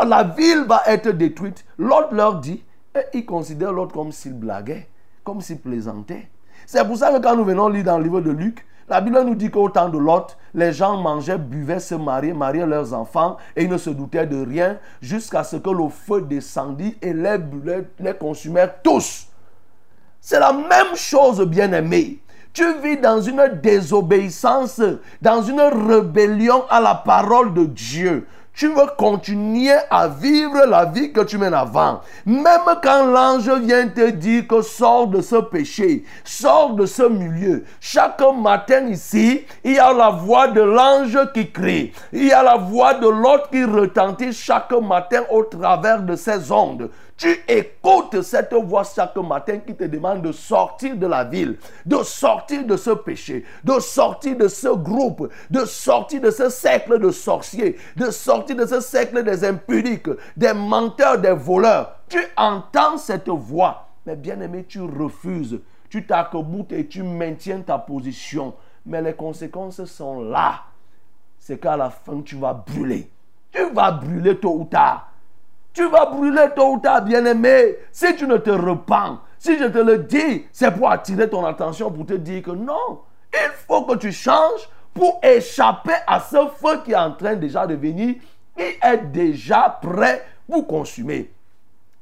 La ville va être détruite. L'autre leur dit, et ils considèrent l'autre comme s'il blaguait, comme s'il plaisantait. C'est pour ça que quand nous venons lire dans le livre de Luc, La Bible nous dit qu'au temps de Lot, les gens mangeaient, buvaient, se mariaient, mariaient leurs enfants et ils ne se doutaient de rien jusqu'à ce que le feu descendit et les, les, les consumèrent tous. C'est la même chose, bien-aimé. Tu vis dans une désobéissance, dans une rébellion à la parole de Dieu. Tu veux continuer à vivre la vie que tu mènes avant. Même quand l'ange vient te dire que sors de ce péché, sors de ce milieu. Chaque matin ici, il y a la voix de l'ange qui crie. Il y a la voix de l'autre qui retentit chaque matin au travers de ces ondes. Tu écoutes cette voix chaque matin qui te demande de sortir de la ville, de sortir de ce péché, de sortir de ce groupe, de sortir de ce cercle de sorciers, de sortir de ce cercle des impudiques, des menteurs, des voleurs. Tu entends cette voix, mais bien aimé, tu refuses. Tu t'accroutes et tu maintiens ta position. Mais les conséquences sont là. C'est qu'à la fin, tu vas brûler. Tu vas brûler tôt ou tard. Tu vas brûler tôt ou tard, bien-aimé, si tu ne te repens. Si je te le dis, c'est pour attirer ton attention, pour te dire que non, il faut que tu changes pour échapper à ce feu qui est en train déjà de venir, qui est déjà prêt pour consumer.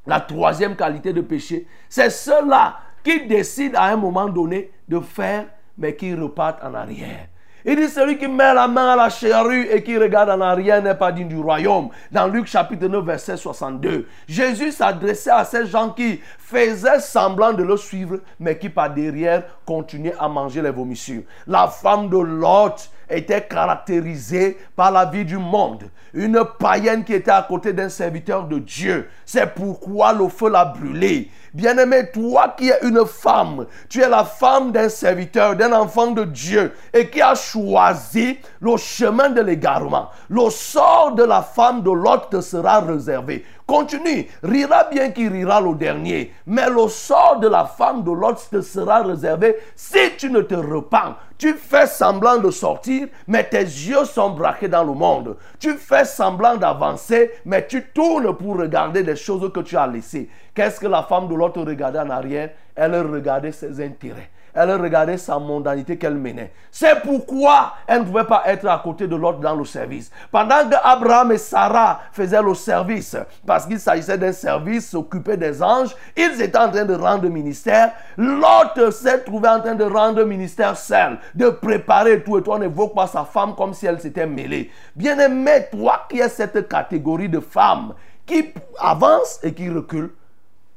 La troisième qualité de péché, c'est ceux-là qui décident à un moment donné de faire, mais qui repartent en arrière. Il dit celui qui met la main à la charrue et qui regarde en arrière n'est pas digne du royaume. Dans Luc chapitre 9 verset 62. Jésus s'adressait à ces gens qui faisaient semblant de le suivre mais qui par derrière continuaient à manger les vomissures. La femme de Lot était caractérisée par la vie du monde. Une païenne qui était à côté d'un serviteur de Dieu. C'est pourquoi le feu l'a brûlée. Bien-aimé, toi qui es une femme, tu es la femme d'un serviteur, d'un enfant de Dieu et qui a choisi le chemin de l'égarement. Le sort de la femme de l'autre te sera réservé. Continue, rira bien qui rira le dernier, mais le sort de la femme de l'autre te sera réservé si tu ne te repens. Tu fais semblant de sortir, mais tes yeux sont braqués dans le monde. Tu fais semblant d'avancer, mais tu tournes pour regarder des choses que tu as laissées. Qu'est-ce que la femme de l'autre regardait en arrière? Elle regardait ses intérêts elle regardait sa mondanité qu'elle menait. C'est pourquoi elle ne pouvait pas être à côté de l'autre dans le service. Pendant que Abraham et Sarah faisaient le service, parce qu'il s'agissait d'un service s'occuper des anges, ils étaient en train de rendre ministère. L'autre s'est trouvé en train de rendre ministère seul, de préparer tout. Et toi, n'évoque pas sa femme comme si elle s'était mêlée. Bien aimé, toi qui es cette catégorie de femmes qui avance et qui recule,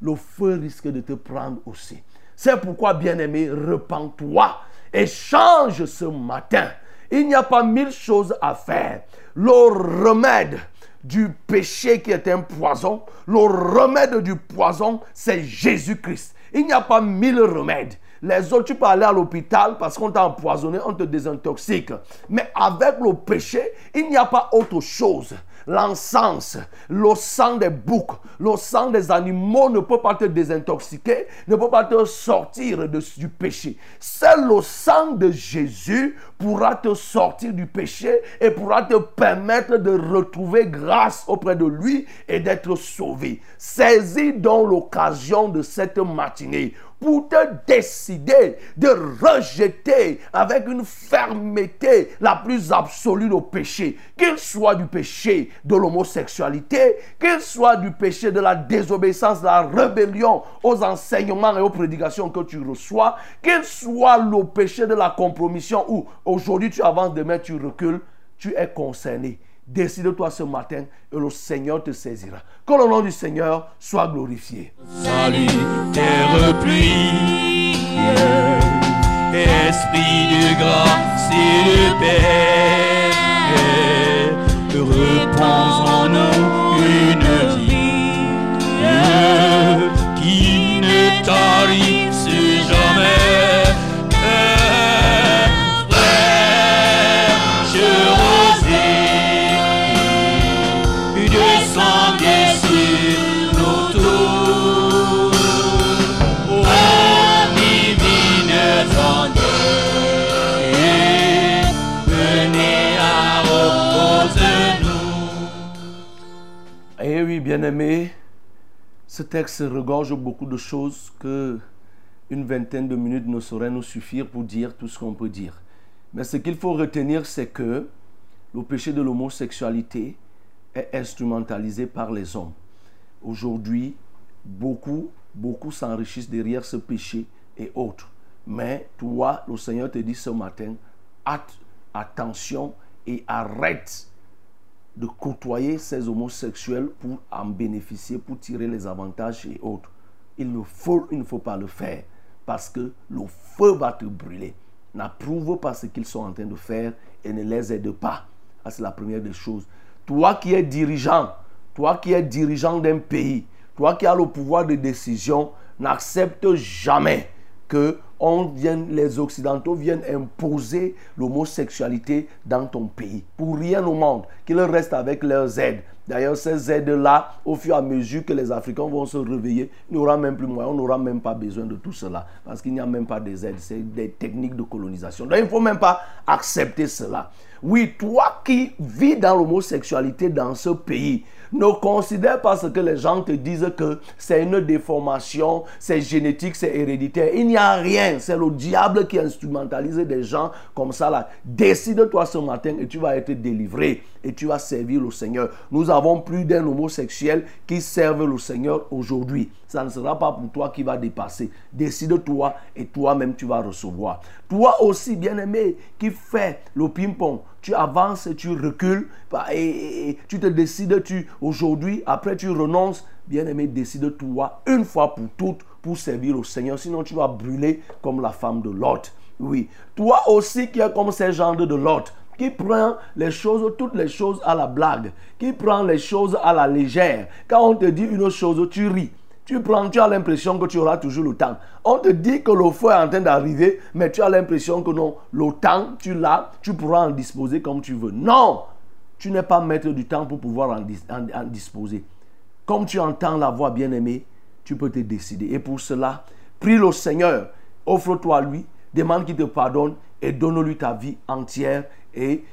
le feu risque de te prendre aussi. C'est pourquoi, bien-aimé, repens-toi et change ce matin. Il n'y a pas mille choses à faire. Le remède du péché qui est un poison, le remède du poison, c'est Jésus-Christ. Il n'y a pas mille remèdes. Les autres, tu peux aller à l'hôpital parce qu'on t'a empoisonné, on te désintoxique. Mais avec le péché, il n'y a pas autre chose l'encens, le sang des boucs, le sang des animaux ne peut pas te désintoxiquer, ne peut pas te sortir du péché. Seul le sang de Jésus pourra te sortir du péché et pourra te permettre de retrouver grâce auprès de lui et d'être sauvé. Saisis donc l'occasion de cette matinée pour te décider de rejeter avec une fermeté la plus absolue le péché, qu'il soit du péché de l'homosexualité, qu'il soit du péché de la désobéissance, de la rébellion aux enseignements et aux prédications que tu reçois, qu'il soit le péché de la compromission où aujourd'hui tu avances, demain tu recules, tu es concerné. Décide-toi ce matin et le Seigneur te saisira. Que le nom du Seigneur soit glorifié. Salut, terre pluie, esprit de grâce et de paix, repose en nous une vie qui ne tarisse Eh oui, bien-aimé, ce texte regorge beaucoup de choses que une vingtaine de minutes ne sauraient nous suffire pour dire tout ce qu'on peut dire. Mais ce qu'il faut retenir, c'est que le péché de l'homosexualité est instrumentalisé par les hommes. Aujourd'hui, beaucoup, beaucoup s'enrichissent derrière ce péché et autres. Mais toi, le Seigneur te dit ce matin, hâte, attention et arrête de côtoyer ces homosexuels pour en bénéficier, pour tirer les avantages et autres. Il ne faut, pas le faire parce que le feu va te brûler. N'approuve pas ce qu'ils sont en train de faire et ne les aide pas. C'est la première des choses. Toi qui es dirigeant, toi qui es dirigeant d'un pays, toi qui as le pouvoir de décision, n'accepte jamais que on vienne, les Occidentaux viennent imposer l'homosexualité dans ton pays. Pour rien au monde, qu'ils restent avec leurs aides. D'ailleurs, ces aides-là, au fur et à mesure que les Africains vont se réveiller, il n'y aura même plus moyen, on n'aura même pas besoin de tout cela. Parce qu'il n'y a même pas des aides, c'est des techniques de colonisation. Donc, il ne faut même pas accepter cela. Oui, toi qui vis dans l'homosexualité dans ce pays, ne considère pas ce que les gens te disent que c'est une déformation, c'est génétique, c'est héréditaire. Il n'y a rien. C'est le diable qui instrumentalise des gens comme ça. Décide-toi ce matin et tu vas être délivré et tu vas servir le Seigneur. Nous avons plus d'un homosexuel qui serve le Seigneur aujourd'hui. Ça ne sera pas pour toi qui va dépasser. Décide-toi et toi-même tu vas recevoir. Toi aussi, bien-aimé, qui fais le ping-pong, tu avances tu recules et, tu te décides, tu aujourd'hui, après tu renonces. Bien-aimé, décide-toi une fois pour toutes pour servir au Seigneur. Sinon, tu vas brûler comme la femme de Lot. Oui. Toi aussi qui es comme ces gens de Lot qui prend les choses, toutes les choses à la blague, qui prend les choses à la légère. Quand on te dit une chose, tu ris. Tu prends, tu as l'impression que tu auras toujours le temps. On te dit que le feu est en train d'arriver, mais tu as l'impression que non, le temps, tu l'as, tu pourras en disposer comme tu veux. Non, tu n'es pas maître du temps pour pouvoir en, en disposer. Comme tu entends la voix bien-aimée, tu peux te décider. Et pour cela, prie le Seigneur, offre-toi à lui, demande qu'il te pardonne et donne-lui ta vie entière et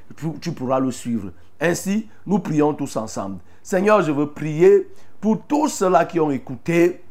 tu pourras le suivre. Ainsi, nous prions tous ensemble. Seigneur, je veux prier pour tous ceux-là qui ont écouté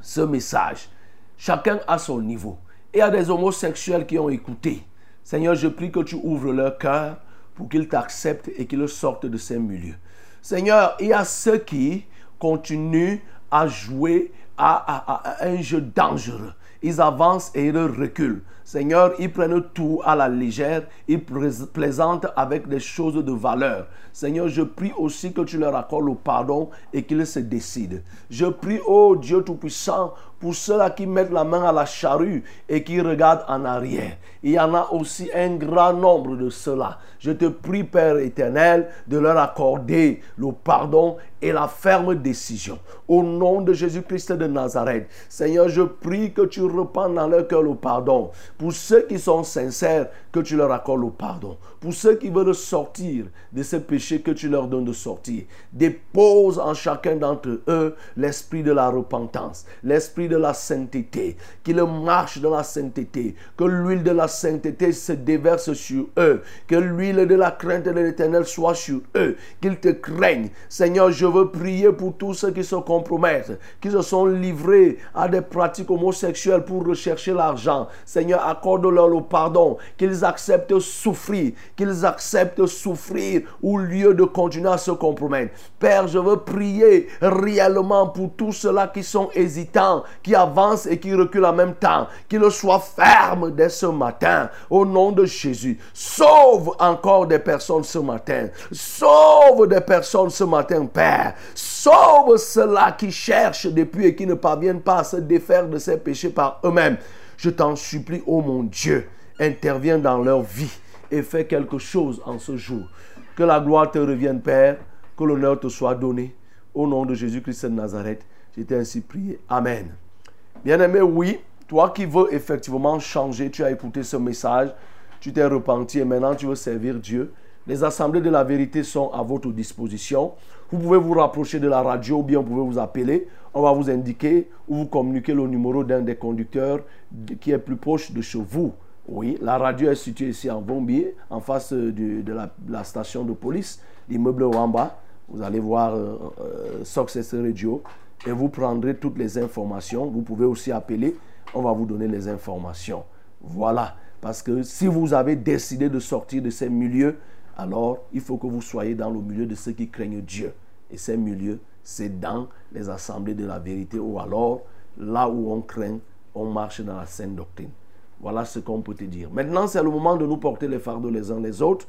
ce message. Chacun à son niveau. Et il y a des homosexuels qui ont écouté. Seigneur, je prie que tu ouvres leur cœur pour qu'ils t'acceptent et qu'ils sortent de ces milieux. Seigneur, il y a ceux qui continuent à jouer à, un jeu dangereux. Ils avancent et ils reculent. Seigneur, ils prennent tout à la légère, ils plaisantent avec des choses de valeur. Seigneur, je prie aussi que tu leur accordes le pardon et qu'ils se décident. Je prie, oh Dieu Tout-Puissant, pour ceux-là qui mettent la main à la charrue et qui regardent en arrière. Il y en a aussi un grand nombre de ceux-là. Je te prie, Père éternel, de leur accorder le pardon et la ferme décision. Au nom de Jésus-Christ de Nazareth, Seigneur, je prie que tu rependes dans leur cœur le pardon. Pour ceux qui sont sincères, que tu leur accordes le pardon. Pour ceux qui veulent sortir de ce péché, que tu leur donnes de sortir. Dépose en chacun d'entre eux l'esprit de la repentance, l'esprit de la sainteté, qu'ils marchent dans la sainteté, que l'huile de la sainteté se déverse sur eux, que l'huile de la crainte de l'éternel soit sur eux, qu'ils te craignent. Seigneur, je veux prier pour tous ceux qui se compromettent, qui se sont livrés à des pratiques homosexuelles pour rechercher l'argent. Seigneur, accorde-leur le pardon, qu'ils acceptent souffrir, qu'ils acceptent souffrir au lieu de continuer à se compromettre. Père, je veux prier réellement pour tous ceux-là qui sont hésitants, qui avancent et qui reculent en même temps, qu'ils soient fermes dès ce matin, au nom de Jésus. Sauve encore des personnes ce matin. Sauve des personnes ce matin, Père. Sauve ceux-là qui cherchent depuis et qui ne parviennent pas à se défaire de ces péchés par eux-mêmes. Je t'en supplie, ô mon Dieu, interviens dans leur vie et fais quelque chose en ce jour. Que la gloire te revienne, Père, que l'honneur te soit donné. Au nom de Jésus-Christ de Nazareth, je t'ai ainsi prié. Amen. Bien-aimé, oui, toi qui veux effectivement changer, tu as écouté ce message, tu t'es repenti et maintenant tu veux servir Dieu. Les assemblées de la vérité sont à votre disposition. Vous pouvez vous rapprocher de la radio ou bien vous pouvez vous appeler. On va vous indiquer ou vous communiquer le numéro d'un des conducteurs qui est plus proche de chez vous. Oui, la radio est située ici en Bombier, en face de, la, station de police, l'immeuble Wamba. Vous allez voir euh, euh, Radio et vous prendrez toutes les informations. Vous pouvez aussi appeler, on va vous donner les informations. Voilà. Parce que si vous avez décidé de sortir de ces milieux, alors il faut que vous soyez dans le milieu de ceux qui craignent Dieu. Et ces milieux, c'est dans les assemblées de la vérité ou alors là où on craint, on marche dans la saine doctrine. Voilà ce qu'on peut te dire. Maintenant, c'est le moment de nous porter les fardeaux les uns les autres.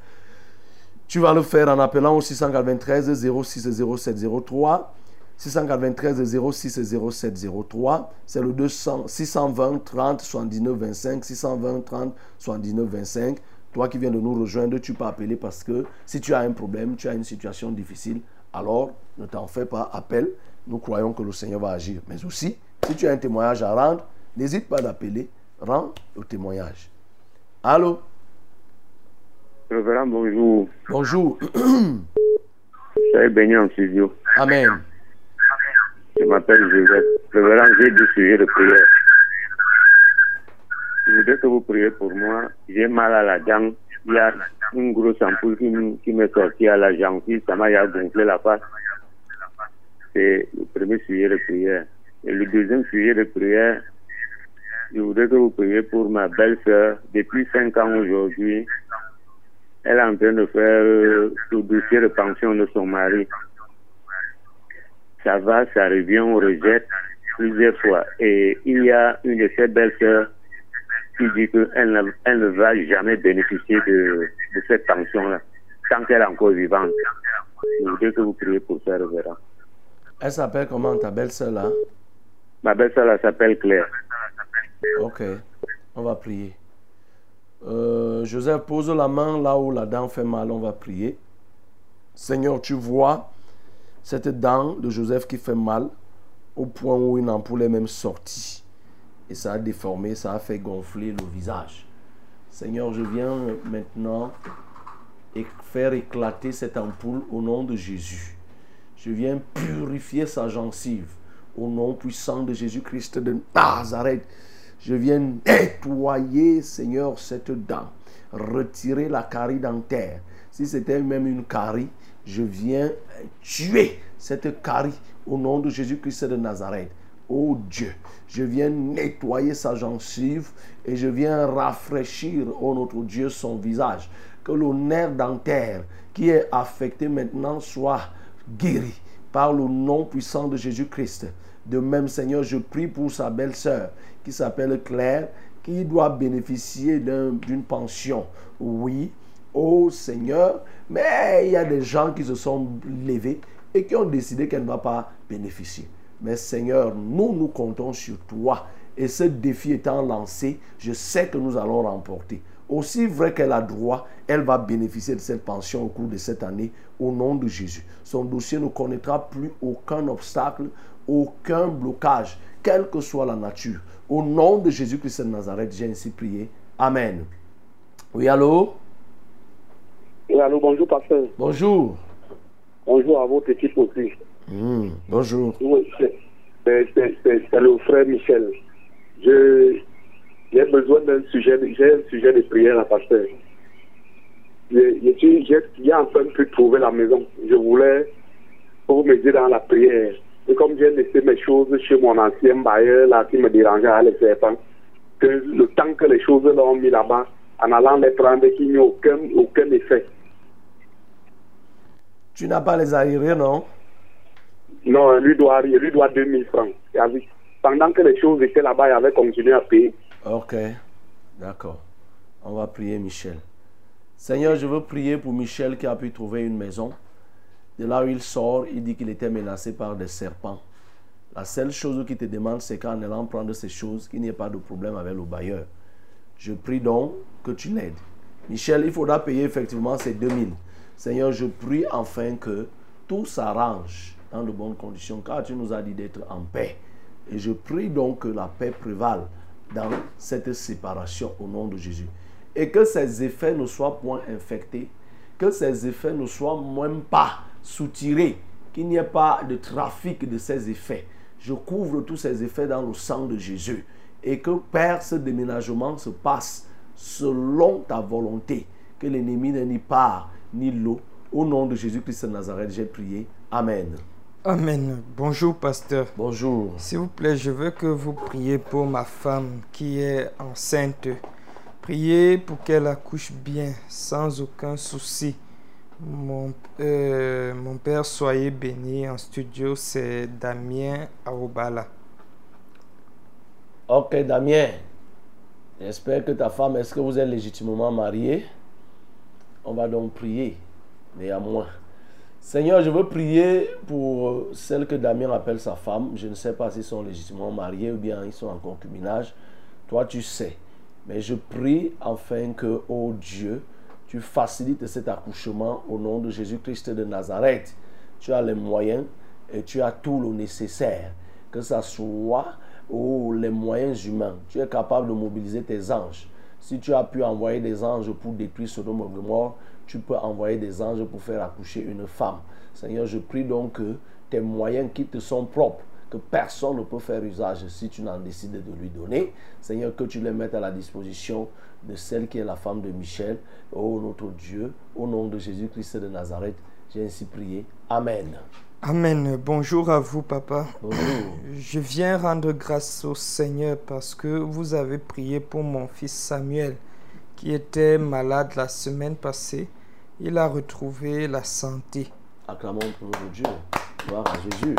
Tu vas le faire en appelant au 693 06 07 03. 693 06 07 03. C'est le 200, 620 30 79 25. 620 30 79 25. Toi qui viens de nous rejoindre, tu peux appeler parce que si tu as un problème, tu as une situation difficile, alors ne t'en fais pas, appelle. Nous croyons que le Seigneur va agir. Mais aussi, si tu as un témoignage à rendre, n'hésite pas d'appeler. Rends le témoignage. Allô? Révérend, bonjour. Bonjour. Soyez béni en studio. Amen. Je m'appelle Joseph. Révérend, j'ai deux sujets de prière. Je voudrais que vous priez pour moi. J'ai mal à la dent. Il y a une grosse ampoule qui, qui m'est sortie à la gencive. Ça m'a gonflé la face. C'est le premier sujet de prière. Et le deuxième sujet de prière, je voudrais que vous priez pour ma belle-sœur. Depuis cinq ans aujourd'hui, elle est en train de faire euh, le dossier de pension de son mari. Ça va, ça revient, on rejette plusieurs fois. Et il y a une de ses belles-sœurs qui dit qu'elle ne, elle ne va jamais bénéficier de, de cette pension-là, tant qu'elle est encore vivante. Je voudrais que vous priez pour ça, révérend. Elle s'appelle comment ta belle-sœur là? Ma belle-sœur, elle s'appelle Claire. Ok, on va prier. Euh, Joseph, pose la main là où la dent fait mal, on va prier. Seigneur, tu vois cette dent de Joseph qui fait mal au point où une ampoule est même sortie. Et ça a déformé, ça a fait gonfler le visage. Seigneur, je viens maintenant faire éclater cette ampoule au nom de Jésus. Je viens purifier sa gencive au nom puissant de Jésus-Christ de Nazareth. Je viens nettoyer, Seigneur, cette dent, retirer la carie dentaire. Si c'était même une carie, je viens tuer cette carie au nom de Jésus-Christ de Nazareth. Oh Dieu, je viens nettoyer sa gencive et je viens rafraîchir, oh notre Dieu, son visage. Que le nerf dentaire qui est affecté maintenant soit guéri par le nom puissant de Jésus-Christ. De même, Seigneur, je prie pour sa belle-sœur qui s'appelle Claire, qui doit bénéficier d'un- d'une pension. Oui, oh Seigneur, mais il y a des gens qui se sont levés et qui ont décidé qu'elle ne va pas bénéficier. Mais Seigneur, nous, nous comptons sur toi. Et ce défi étant lancé, je sais que nous allons remporter. Aussi vrai qu'elle a droit, elle va bénéficier de cette pension au cours de cette année au nom de Jésus. Son dossier ne connaîtra plus aucun obstacle, aucun blocage, quelle que soit la nature. Au nom de Jésus-Christ de Nazareth, j'ai ainsi prié. Amen. Oui, allô? Oui, allô, bonjour, pasteur. Bonjour. Bonjour à votre équipe aussi. Hmm, bonjour. Oui, c'est- le frère Michel. Je- J'ai besoin d'un sujet, j'ai un sujet de prière à pasteur. J'ai enfin pu trouver la maison. Je voulais pour m'aider dans la prière. Et comme j'ai laissé mes choses chez mon ancien bailleur là qui me dérangeait à les serpents, que le temps que les choses là ont mis là-bas, en allant les prendre, qu'il n'y ait aucun, aucun effet. Tu n'as pas les arriérés, non? Non, lui doit, lui doit 2000 francs. Pendant que les choses étaient là-bas, il avait continué à payer. Ok, d'accord. On va prier Michel. Seigneur, je veux prier pour Michel qui a pu trouver une maison. De là où il sort, il dit qu'il était menacé par des serpents. La seule chose qu'il te demande, c'est qu'en allant prendre ces choses, qu'il n'y ait pas de problème avec le bailleur. Je prie donc que tu l'aides. Michel, il faudra payer effectivement ces 2000. Seigneur, je prie enfin que tout s'arrange dans de bonnes conditions, car tu nous as dit d'être en paix. Et je prie donc que la paix prévale dans cette séparation au nom de Jésus. Et que ces effets ne soient point infectés, que ces effets ne soient même pas soutirés, qu'il n'y ait pas de trafic de ces effets. Je couvre tous ces effets dans le sang de Jésus. Et que, Père, ce déménagement se passe selon ta volonté. Que l'ennemi n'ait ni part ni l'eau. Au nom de Jésus-Christ de Nazareth, j'ai prié. Amen. Amen. Bonjour, pasteur. Bonjour. S'il vous plaît, je veux que vous priez pour ma femme qui est enceinte Priez pour qu'elle accouche bien, sans aucun souci. Mon, euh, mon père, soyez béni. En studio, c'est Damien Aobala. Ok, Damien. J'espère que ta femme, est-ce que vous êtes légitimement marié On va donc prier, néanmoins. Seigneur, je veux prier pour celle que Damien appelle sa femme. Je ne sais pas s'ils sont légitimement mariés ou bien ils sont en concubinage. Toi, tu sais. Mais je prie afin que, oh Dieu, tu facilites cet accouchement au nom de Jésus-Christ de Nazareth. Tu as les moyens et tu as tout le nécessaire. Que ça soit oh, les moyens humains. Tu es capable de mobiliser tes anges. Si tu as pu envoyer des anges pour détruire Sodome et Gomorrhe, tu peux envoyer des anges pour faire accoucher une femme. Seigneur, je prie donc que tes moyens qui te sont propres, que personne ne peut faire usage si tu n'en décides de lui donner. Seigneur, que tu les mettes à la disposition de celle qui est la femme de Michel. Oh notre Dieu, au nom de Jésus-Christ de Nazareth, j'ai ainsi prié. Amen. Amen. Bonjour à vous, papa. Bonjour. Je viens rendre grâce au Seigneur parce que vous avez prié pour mon fils Samuel qui était malade la semaine passée. Il a retrouvé la santé. Acclamons pour notre Dieu. Gloire à Jésus.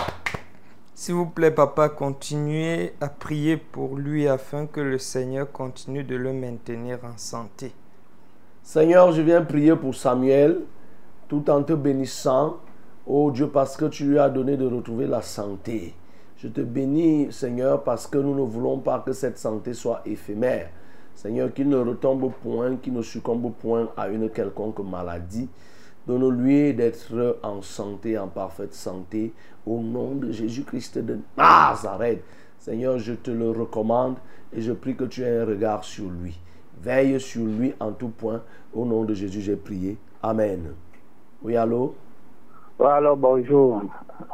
S'il vous plaît, papa, continuez à prier pour lui afin que le Seigneur continue de le maintenir en santé. Seigneur, je viens prier pour Samuel tout en te bénissant. Oh Dieu, parce que tu lui as donné de retrouver la santé. Je te bénis, Seigneur, parce que nous ne voulons pas que cette santé soit éphémère. Seigneur, qu'il ne retombe point, qu'il ne succombe point à une quelconque maladie. Donne-lui d'être en santé, en parfaite santé, au nom de Jésus-Christ de Nazareth. Seigneur, je te le recommande et je prie que tu aies un regard sur lui. Veille sur lui en tout point. Au nom de Jésus, j'ai prié. Amen. Oui, allô? Oui, alors bonjour,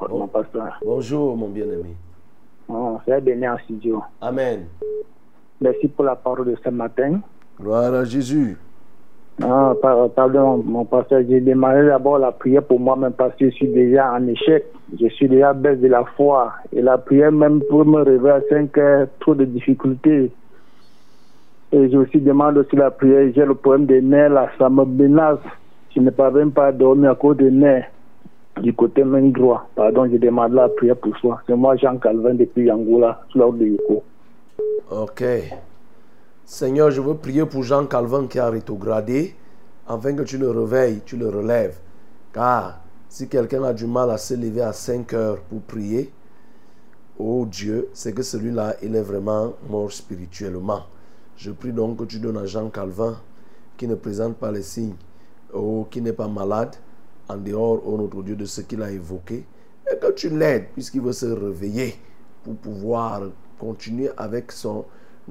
mon pasteur. Bonjour, mon bien-aimé. Oh, c'est béni en studio. Amen. Merci pour la parole de ce matin. Gloire à Jésus. Ah, par- pardon, mon pasteur, j'ai demandé d'abord la prière pour moi-même parce que je suis déjà en échec. Je suis déjà baisse de la foi. Et la prière même pour me réveiller à 5 heures, trop de difficultés. Et j'ai aussi demandé aussi la prière. J'ai le problème des nerfs là, ça me menace. Je ne parviens pas à dormir à cause des nerfs du côté main droit. Pardon, je demande la prière pour soi. C'est moi, Jean Calvin, depuis Angola, sous l'ordre de Yoko. Ok. Seigneur, je veux prier pour Jean Calvin qui a rétrogradé, afin que tu le réveilles, tu le relèves. Car si quelqu'un a du mal à se lever à 5 heures pour prier, oh Dieu, c'est que celui-là, il est vraiment mort spirituellement. Je prie donc que tu donnes à Jean Calvin, qui ne présente pas les signes, ou qui n'est pas malade, en dehors, oh notre Dieu, de ce qu'il a évoqué, et que tu l'aides, puisqu'il veut se réveiller pour pouvoir continuer avec son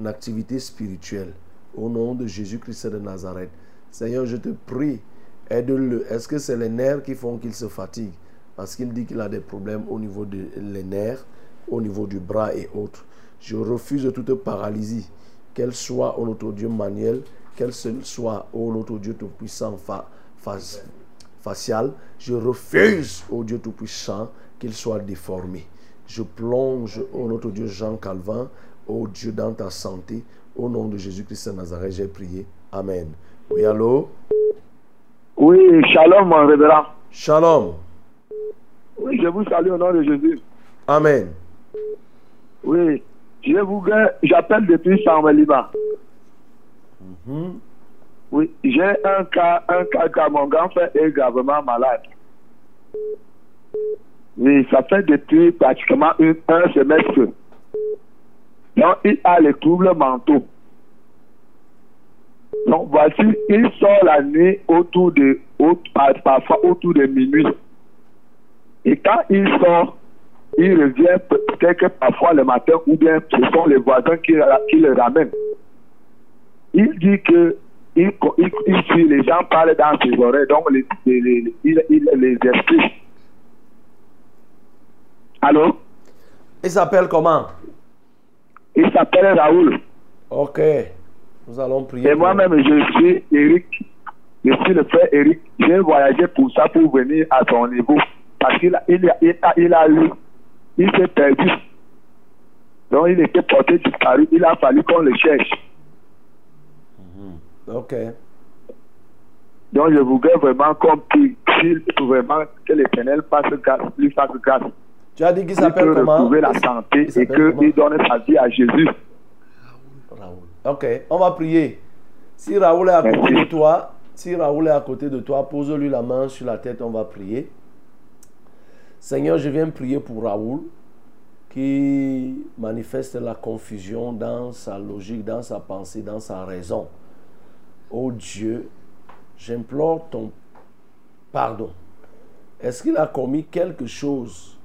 activité spirituelle. Au nom de Jésus-Christ de Nazareth. Seigneur, je te prie, aide-le. Est-ce que c'est les nerfs qui font qu'il se fatigue? Parce qu'il dit qu'il a des problèmes au niveau des nerfs, au niveau du bras et autres. Je refuse toute paralysie, qu'elle soit, au notre Dieu, manuel, qu'elle soit, au notre Dieu Tout-Puissant, fa- fa- facial. Je refuse, au Dieu Tout-Puissant, qu'il soit déformé. Je plonge, au notre Dieu Jean Calvin, au Dieu dans ta santé. Au nom de Jésus-Christ de Nazareth, j'ai prié. Amen. Oui, allô? Oui, shalom, mon révérend. Shalom. Oui, je vous salue au nom de Jésus. Amen. Oui, je vous j'appelle depuis Saint-Liban. Mhm. Oui, j'ai un cas, un cas mon grand frère est gravement malade. Oui, ça fait depuis pratiquement une- un semestre. Donc, il a les troubles mentaux. Donc, voici, il sort la nuit autour de, parfois autour de minuit. Et quand il sort, il revient peut-être parfois le matin ou bien ce sont les voisins qui, le ramènent. Il dit que il, les gens parlent dans ses oreilles, donc les, il les explique. Allô? Il s'appelle comment? Il s'appelle Raoul. Ok. Nous allons prier. Et moi-même, je suis Eric. Je suis le frère Eric. J'ai voyagé pour ça, pour venir à son niveau. Parce qu'il a, il a, il a, il a eu, il s'est perdu. Donc, il était porté disparu. Il a fallu qu'on le cherche. Mhm. Ok. Donc, je voudrais vraiment qu'on vraiment que l'éternel fasse grâce, lui fasse grâce. Tu as dit qu'il Il s'appelle comment? retrouver la santé Il et qu'il donne sa vie à Jésus. Ok, on va prier. Si Raoul est à côté de toi, si Raoul est à côté de toi, pose-lui la main sur la tête, on va prier. Seigneur, je viens prier pour Raoul qui manifeste la confusion dans sa logique, dans sa pensée, dans sa raison. Oh Dieu, j'implore ton pardon. Est-ce qu'il a commis quelque chose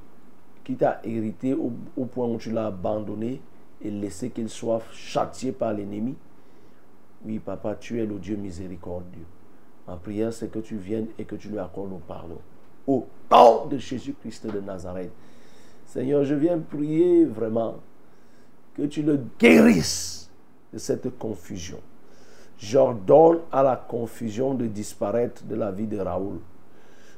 qui t'a hérité au, point où tu l'as abandonné et laissé qu'il soit châtié par l'ennemi Oui, papa, tu es le Dieu miséricordieux. Ma prière, c'est que tu viennes et que tu lui accordes le pardon. Au nom de Jésus-Christ de Nazareth. Seigneur, je viens prier vraiment que tu le guérisses de cette confusion. J'ordonne à la confusion de disparaître de la vie de Raoul.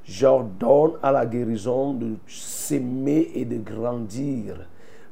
J'ordonne à la guérison de s'aimer et de grandir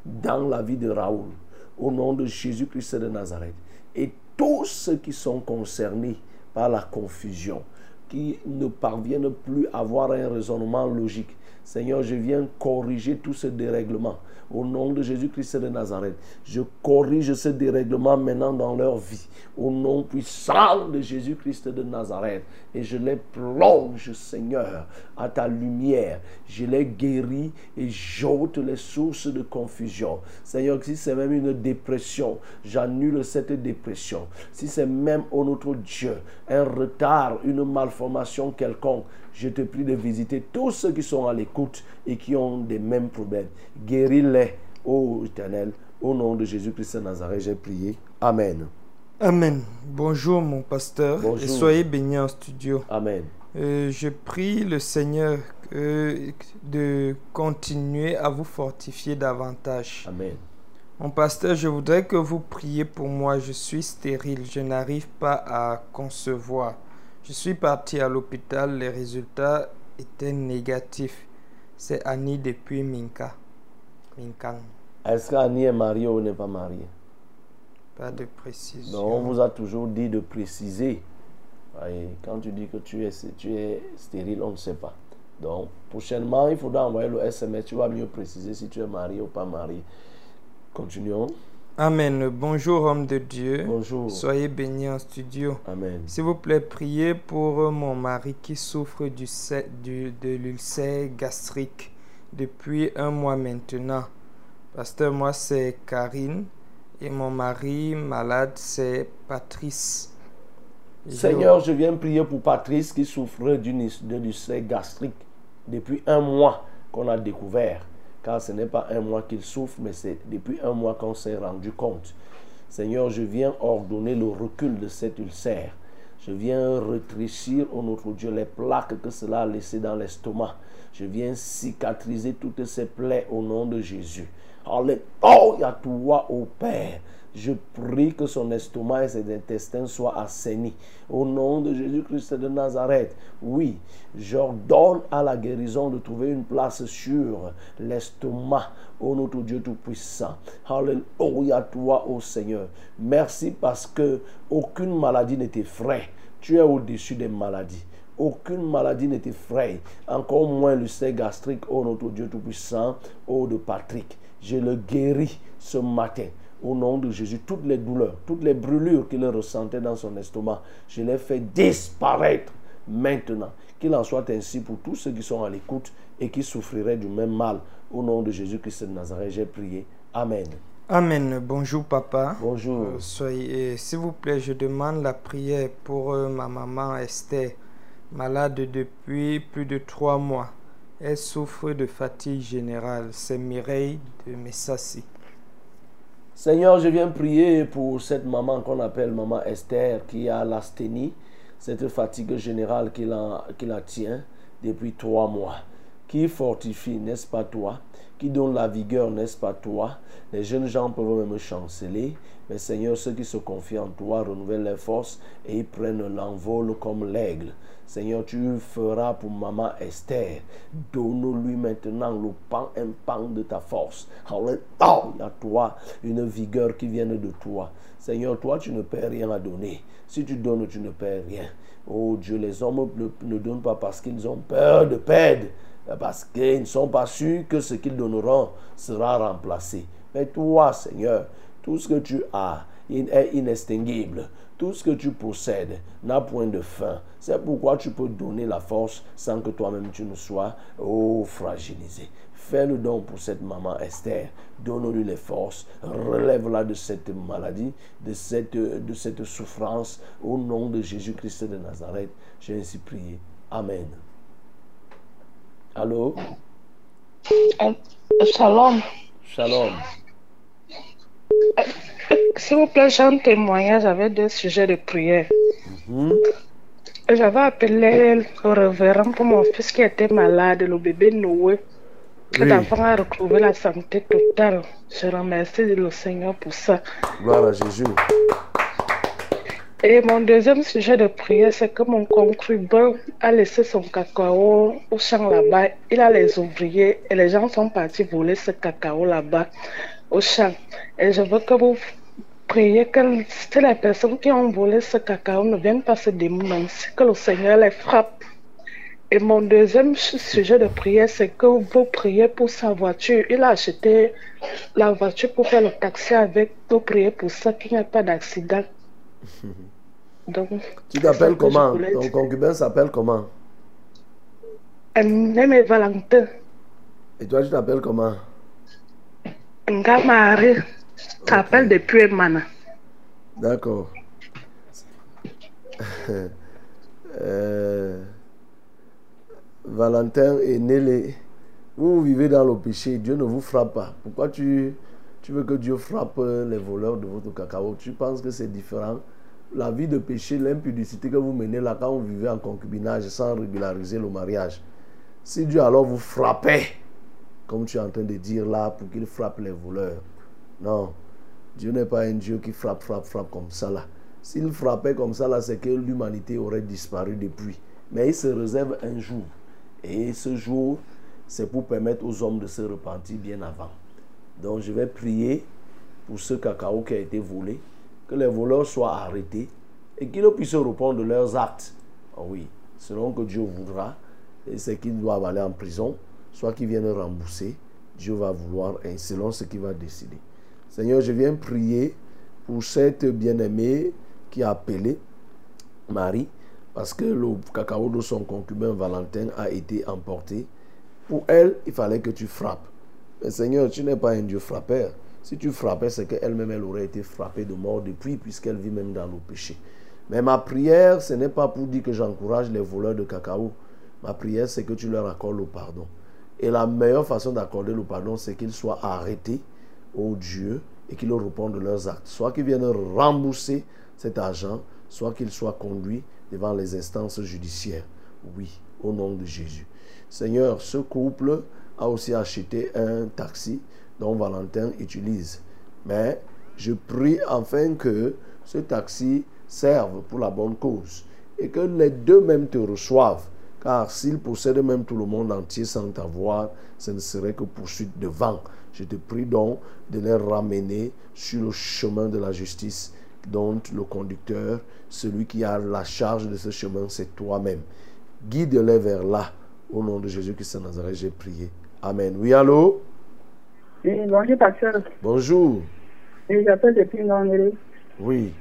dans la vie de Raoul. Au nom de Jésus-Christ de Nazareth. Et tous ceux qui sont concernés par la confusion, qui ne parviennent plus à avoir un raisonnement logique. Seigneur, je viens corriger tout ce dérèglement. Au nom de Jésus-Christ de Nazareth, je corrige ce dérèglement maintenant dans leur vie. Au nom puissant de Jésus-Christ de Nazareth. Et je les plonge, Seigneur, à ta lumière. Je les guéris et j'ôte les sources de confusion. Seigneur, si c'est même une dépression, j'annule cette dépression. Si c'est même, oh notre Dieu, un retard, une malformation quelconque, je te prie de visiter tous ceux qui sont à l'écoute et qui ont des mêmes problèmes. Guéris-les, ô Éternel. Au nom de Jésus-Christ de Nazareth, j'ai prié. Amen. Amen. Bonjour mon pasteur Bonjour. et soyez bénis en studio. Amen. Euh, je prie le Seigneur euh, de continuer à vous fortifier davantage. Amen. Mon pasteur, je voudrais que vous priez pour moi. Je suis stérile, je n'arrive pas à concevoir. Je suis parti à l'hôpital, les résultats étaient négatifs. C'est Annie depuis Minka. Est-ce qu'Annie est mariée ou n'est pas mariée? Pas de précision. Donc, on vous a toujours dit de préciser. Et quand tu dis que tu es, tu es stérile, on ne sait pas. Donc, prochainement, il faudra envoyer le SMS. Tu vas mieux préciser si tu es marié ou pas marié. Continuons. Amen. Bonjour homme de Dieu. Bonjour. Soyez bénis en studio. Amen. S'il vous plaît, priez pour euh, mon mari qui souffre du- de l'ulcère gastrique depuis un mois maintenant. Pasteur, moi c'est Karine et mon mari malade c'est Patrice. Seigneur, je viens prier pour Patrice qui souffrait d'une ulcère gastrique depuis un mois qu'on a découvert. Car ce n'est pas un mois qu'il souffre, mais c'est depuis un mois qu'on s'est rendu compte. Seigneur, je viens ordonner le recul de cet ulcère. Je viens rétrécir, au notre Dieu, les plaques que cela a laissées dans l'estomac. Je viens cicatriser toutes ces plaies au nom de Jésus. Alléluia, toi, ô Père. Je prie que son estomac et ses intestins soient assainis. Au nom de Jésus-Christ de Nazareth, oui, j'ordonne à la guérison de trouver une place sur l'estomac. Ô notre Dieu Tout-Puissant. Alléluia, toi, ô Seigneur. Merci parce que aucune maladie ne t'effraie. Tu es au-dessus des maladies. Aucune maladie ne t'effraie, encore moins le gastrique, ô notre Dieu Tout-Puissant, ô de Patrick. Je le guéris ce matin. Au nom de Jésus, toutes les douleurs, toutes les brûlures qu'il ressentait dans son estomac, je les fais disparaître maintenant. Qu'il en soit ainsi pour tous ceux qui sont à l'écoute et qui souffriraient du même mal. Au nom de Jésus-Christ de Nazareth, j'ai prié. Amen. Amen. Bonjour papa. Bonjour. Euh, soyez, s'il vous plaît, je demande la prière pour euh, ma maman Esther, malade depuis plus de trois mois. Elle souffre de fatigue générale. C'est Mireille de Messassi. Seigneur, je viens prier pour cette maman qu'on appelle maman Esther qui a l'asthénie, cette fatigue générale qui la, qui la tient depuis trois mois. Qui fortifie, n'est-ce pas toi qui donne la vigueur, n'est-ce pas toi? Les jeunes gens peuvent même chanceler, mais Seigneur, ceux qui se confient en toi renouvellent leurs forces et ils prennent l'envol comme l'aigle. Seigneur, tu feras pour maman Esther. Donne-lui maintenant le pan, un pan de ta force. Alléluia, toi, une vigueur qui vienne de toi. Seigneur, toi, tu ne perds rien à donner. Si tu donnes, tu ne perds rien. Oh Dieu, les hommes ne, ne donnent pas parce qu'ils ont peur de perdre, parce qu'ils ne sont pas sûrs que ce qu'ils donneront sera remplacé. Mais toi, Seigneur, tout ce que tu as est inextinguible. Tout ce que tu possèdes n'a point de fin. C'est pourquoi tu peux donner la force sans que toi-même tu ne sois oh, fragilisé. Fais-le donc pour cette maman Esther. Donne-lui les forces. Relève-la de cette maladie, de cette, de cette souffrance. Au nom de Jésus-Christ de Nazareth, j'ai ainsi prié. Amen. Allô? Shalom. Shalom. S'il vous plaît, j'ai un témoignage avec deux sujets de prière. Mhm. J'avais appelé le révérend pour mon fils qui était malade, le bébé Noé. Cet Oui. enfant a retrouvé la santé totale. Je remercie le Seigneur pour ça. Gloire à Jésus. Et mon deuxième sujet de prière, c'est que mon concubin a laissé son cacao au champ là-bas. Il a les ouvriers et les gens sont partis voler ce cacao là-bas au champ. Et je veux que vous priez que si les personnes qui ont volé ce cacao ne viennent pas se dénoncer, que le Seigneur les frappe. Et mon deuxième su- sujet de prière, c'est que vous priez pour sa voiture. Il a acheté la voiture pour faire le taxi avec. Vous priez pour ça, qu'il n'y ait pas d'accident. Donc, Tu t'appelles comment? Ton concubin s'appelle comment? Aimé Valentin, Et toi, tu t'appelles comment? Nga Marie, t'appelles depuis Emana. D'accord. Euh, Valentin et Nélé, vous vivez dans le péché, Dieu ne vous frappe pas. Pourquoi tu, tu veux que Dieu frappe les voleurs de votre cacao? Tu penses que c'est différent? La vie de péché, l'impudicité que vous menez là quand vous vivez en concubinage sans régulariser le mariage. Si Dieu alors vous frappait, comme tu es en train de dire là, pour qu'il frappe les voleurs. Non, Dieu n'est pas un Dieu qui frappe, frappe, frappe comme ça là. S'il frappait comme ça là, c'est que l'humanité aurait disparu depuis. Mais il se réserve un jour. Et ce jour, c'est pour permettre aux hommes de se repentir bien avant. Donc je vais prier pour ce cacao qui a été volé, que les voleurs soient arrêtés et qu'ils puissent répondre de leurs actes. Ah oui, selon que Dieu voudra, et c'est qu'ils doivent aller en prison, soit qu'ils viennent rembourser, Dieu va vouloir, et selon ce qu'il va décider. Seigneur, je viens prier pour cette bien-aimée qui a appelé Marie, parce que le cacao de son concubin Valentin a été emporté. Pour elle, il fallait que tu frappes. Mais Seigneur, tu n'es pas un Dieu frappeur. Si tu frappais, c'est qu'elle-même, elle aurait été frappée de mort depuis, puisqu'elle vit même dans le péché. Mais ma prière, ce n'est pas pour dire que j'encourage les voleurs de cacao. Ma prière, c'est que tu leur accordes le pardon. Et la meilleure façon d'accorder le pardon, c'est qu'ils soient arrêtés, au Dieu, et qu'ils répondent de leurs actes. Soit qu'ils viennent rembourser cet argent, soit qu'ils soient conduits devant les instances judiciaires. Oui, au nom de Jésus. Seigneur, ce couple a aussi acheté un taxi dont Valentin utilise. Mais je prie enfin que ce taxi serve pour la bonne cause et que les deux même te reçoivent. Car s'ils possèdent même tout le monde entier sans t'avoir, ce ne serait que poursuite de vent. Je te prie donc de les ramener sur le chemin de la justice, dont le conducteur, celui qui a la charge de ce chemin, c'est toi-même. Guide-les vers là. Au nom de Jésus-Christ de Nazareth, j'ai prié. Amen. Oui, allô? Oui, bonjour, pasteur. Bonjour. Oui, j'appelle depuis. Oui.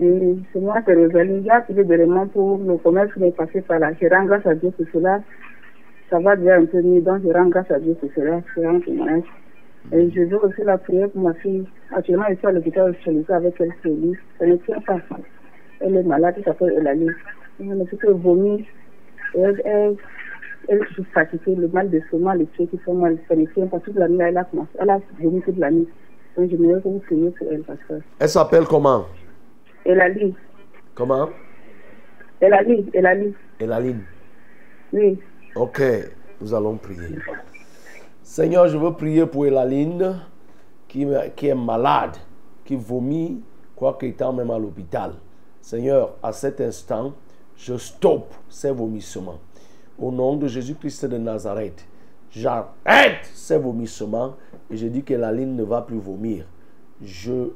Oui, c'est moi, c'est Rosalie. J'ai vraiment pour le commerce qui est passé par là. Je rends grâce à Dieu pour cela. Ça va déjà un peu mieux, donc je rends grâce à Dieu pour cela. C'est un témoignage. Et je veux aussi la prière pour ma fille. Actuellement, elle est à l'hôpital hospitalisé avec elle, c'est lui. Elle ne tient pas. Elle est malade, elle s'appelle Eulalie. Elle ne fait que Elle, elle, elle est fatiguée, le mal de stomac, les pieds qui font mal. Ça ne tient pas toute la nuit. Elle a. Elle a vomi toute la nuit. Donc je me que vous priez pour elle, pasteur. Elle s'appelle comment? Eulalie. Comment? Eulalie, Eulalie. Elaline. Oui. Ok, nous allons prier. Seigneur, je veux prier pour Elaline qui, qui est malade, qui vomit, quoique étant même à l'hôpital. Seigneur, à cet instant, je stoppe ces vomissements. Au nom de Jésus-Christ de Nazareth, j'arrête ces vomissements et je dis que la ligne ne va plus vomir. Je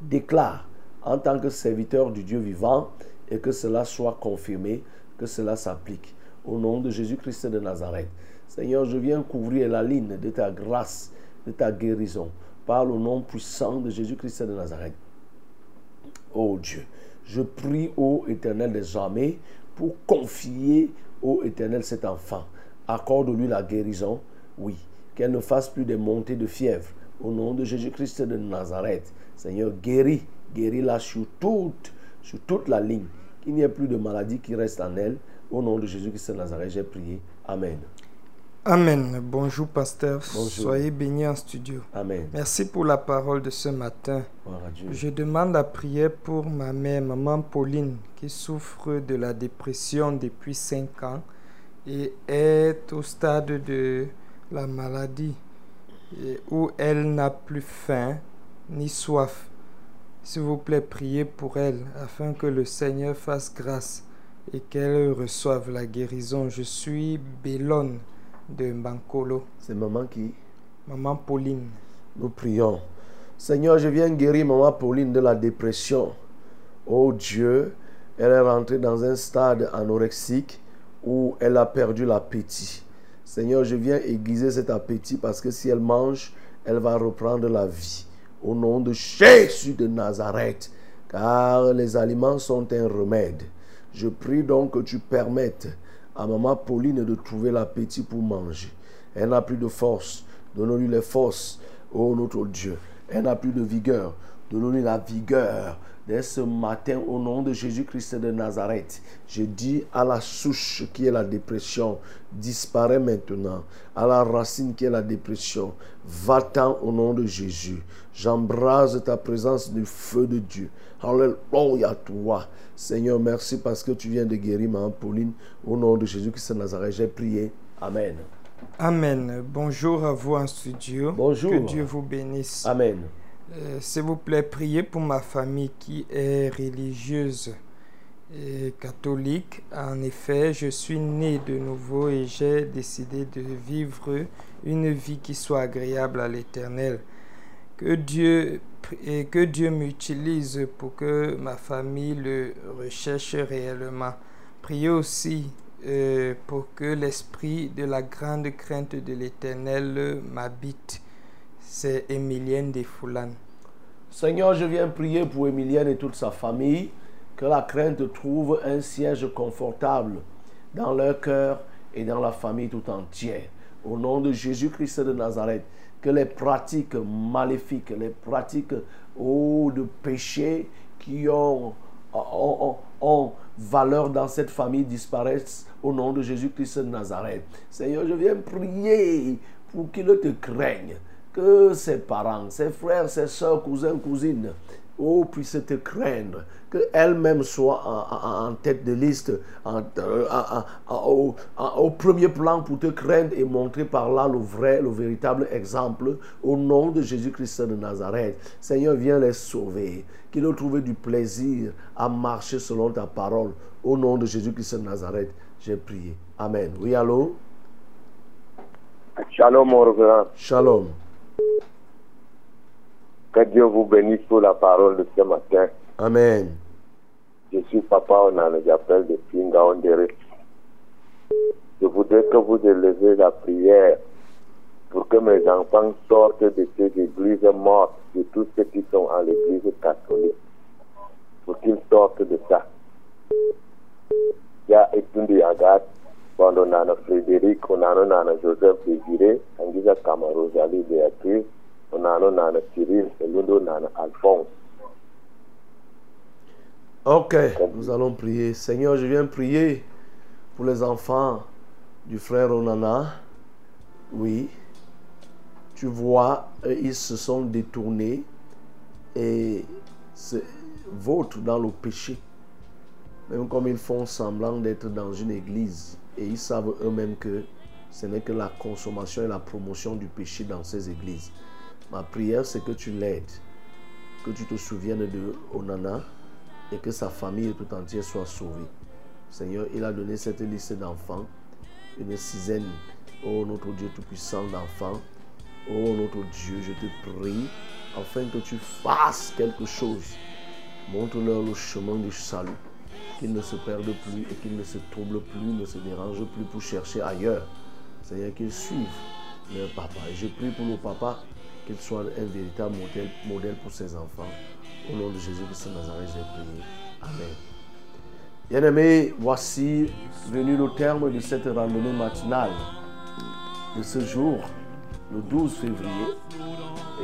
déclare en tant que serviteur du Dieu vivant et que cela soit confirmé, que cela s'applique. Au nom de Jésus-Christ de Nazareth. Seigneur, je viens couvrir la ligne de ta grâce, de ta guérison, par le nom puissant de Jésus-Christ de Nazareth. Oh Dieu, je prie au Éternel des armées pour confier au Éternel cet enfant. Accorde-lui la guérison, oui. Qu'elle ne fasse plus de montées de fièvre. Au nom de Jésus-Christ de Nazareth, Seigneur, guéris, guéris-la sur toute, sur toute la ligne. Qu'il n'y ait plus de maladie qui reste en elle. Au nom de Jésus-Christ de Nazareth, j'ai prié. Amen. Amen. Bonjour, pasteur. Bonjour. Soyez bénis en studio. Amen. Merci pour la parole de ce matin. Je demande la prière pour ma mère, maman Pauline, qui souffre de la dépression depuis 5 ans et est au stade de la maladie où elle n'a plus faim ni soif. S'il vous plaît, priez pour elle afin que le Seigneur fasse grâce et qu'elle reçoive la guérison. Je suis Bélone de Bankolo. C'est maman qui? Maman Pauline. Nous prions. Seigneur, je viens guérir maman Pauline de la dépression. Oh Dieu, elle est rentrée dans un stade anorexique où elle a perdu l'appétit. Seigneur, je viens aiguiser cet appétit parce que si elle mange, elle va reprendre la vie. Au nom de Jésus de Nazareth, car les aliments sont un remède. Je prie donc que tu permettes à maman Pauline de trouver l'appétit pour manger. Elle n'a plus de force. Donne-lui les forces, ô notre Dieu. Elle n'a plus de vigueur. Donne-lui la vigueur. Dès ce matin, au nom de Jésus-Christ de Nazareth, je dis à la souche qui est la dépression, disparaît maintenant. À la racine qui est la dépression, va-t'en au nom de Jésus. J'embrase ta présence du feu de Dieu. Alléluia toi. Seigneur, merci parce que tu viens de guérir ma Pauline. Au nom de Jésus-Christ de Nazareth, j'ai prié. Amen. Amen. Bonjour à vous en studio. Bonjour. Que Dieu vous bénisse. Amen. Euh, S'il vous plaît, priez pour ma famille qui est religieuse et catholique. En effet, je suis né de nouveau et j'ai décidé de vivre une vie qui soit agréable à l'Éternel. Que Dieu et que Dieu m'utilise pour que ma famille le recherche réellement. Priez aussi euh, pour que l'esprit de la grande crainte de l'Éternel m'habite. C'est Emilienne Desfoulanes. Seigneur, je viens prier pour Emilienne et toute sa famille, que la crainte trouve un siège confortable dans leur cœur et dans la famille tout entière. Au nom de Jésus-Christ de Nazareth, que les pratiques maléfiques, les pratiques oh, de péché qui ont, ont, ont- ont valeur dans cette famille disparaissent au nom de Jésus-Christ de Nazareth. Seigneur, je viens prier pour qu'ils te craignent, que ses parents, ses frères, ses soeurs, cousins, cousines, oh, puissent te craindre, qu'elles-mêmes soient en, en- en tête de liste, en- au, premier plan pour te craindre et montrer par là le vrai, le véritable exemple, au nom de Jésus-Christ de Nazareth. Seigneur, viens les sauver, qu'ils aient trouvé du plaisir à marcher selon ta parole, au nom de Jésus-Christ de Nazareth. J'ai prié. Amen. Oui, allô? Shalom, mon. Shalom. Que Dieu vous bénisse pour la parole de ce matin. Amen. Je suis papa Onana, j'appelle de Pingaondere. Je voudrais que vous élevez la prière pour que mes enfants sortent de ces églises mortes, de tous ceux qui sont à l'église catholique, pour qu'ils sortent de ça. Ya etundi agat, quando nana Frédéric, onano nana Joseph Désiré, angiza kama Rosalie Béatrice, onano nana Cyril, elundo nana Alphonse. Ok, nous allons prier. Seigneur, je viens prier pour les enfants du frère Onana. Oui, tu vois, euh, ils se sont détournés et se vautrent dans le péché. Même comme ils font semblant d'être dans une église et ils savent eux-mêmes que ce n'est que la consommation et la promotion du péché dans ces églises. Ma prière, c'est que tu l'aides, que tu te souviennes de Onana et que sa famille tout entière soit sauvée. Seigneur, il a donné cette liste d'enfants, une sizaine, oh notre Dieu Tout-Puissant d'enfants. Oh notre Dieu, je te prie, afin que tu fasses quelque chose. Montre-leur le chemin du salut, qu'ils ne se perdent plus et qu'ils ne se troublent plus, ne se dérangent plus pour chercher ailleurs. Seigneur, qu'ils suivent leur papa. Et je prie pour le papa, qu'il soit un véritable modèle, modèle pour ses enfants. Au nom de Jésus-Christ de Nazareth, j'ai prié. Amen. Bien-aimés, voici venu le terme de cette randonnée matinale de ce jour, le 12 février.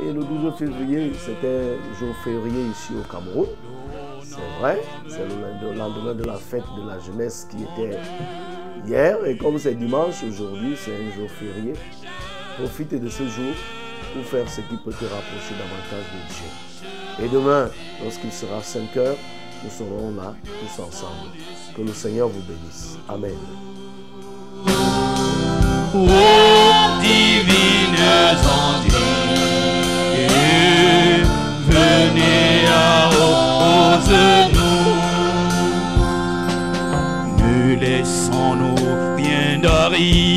Et le 12 février, c'était jour férié ici au Cameroun. C'est vrai, c'est le lendemain de la fête de la jeunesse qui était hier. Et comme c'est dimanche, aujourd'hui, c'est un jour férié. Profite de ce jour pour faire ce qui peut te rapprocher davantage de Dieu. Et demain, lorsqu'il sera 5 heures, nous serons là tous ensemble. Que le Seigneur vous bénisse. Amen. Ô divines Antilles, venez nous. Ne laissons-nous rien d'arriver.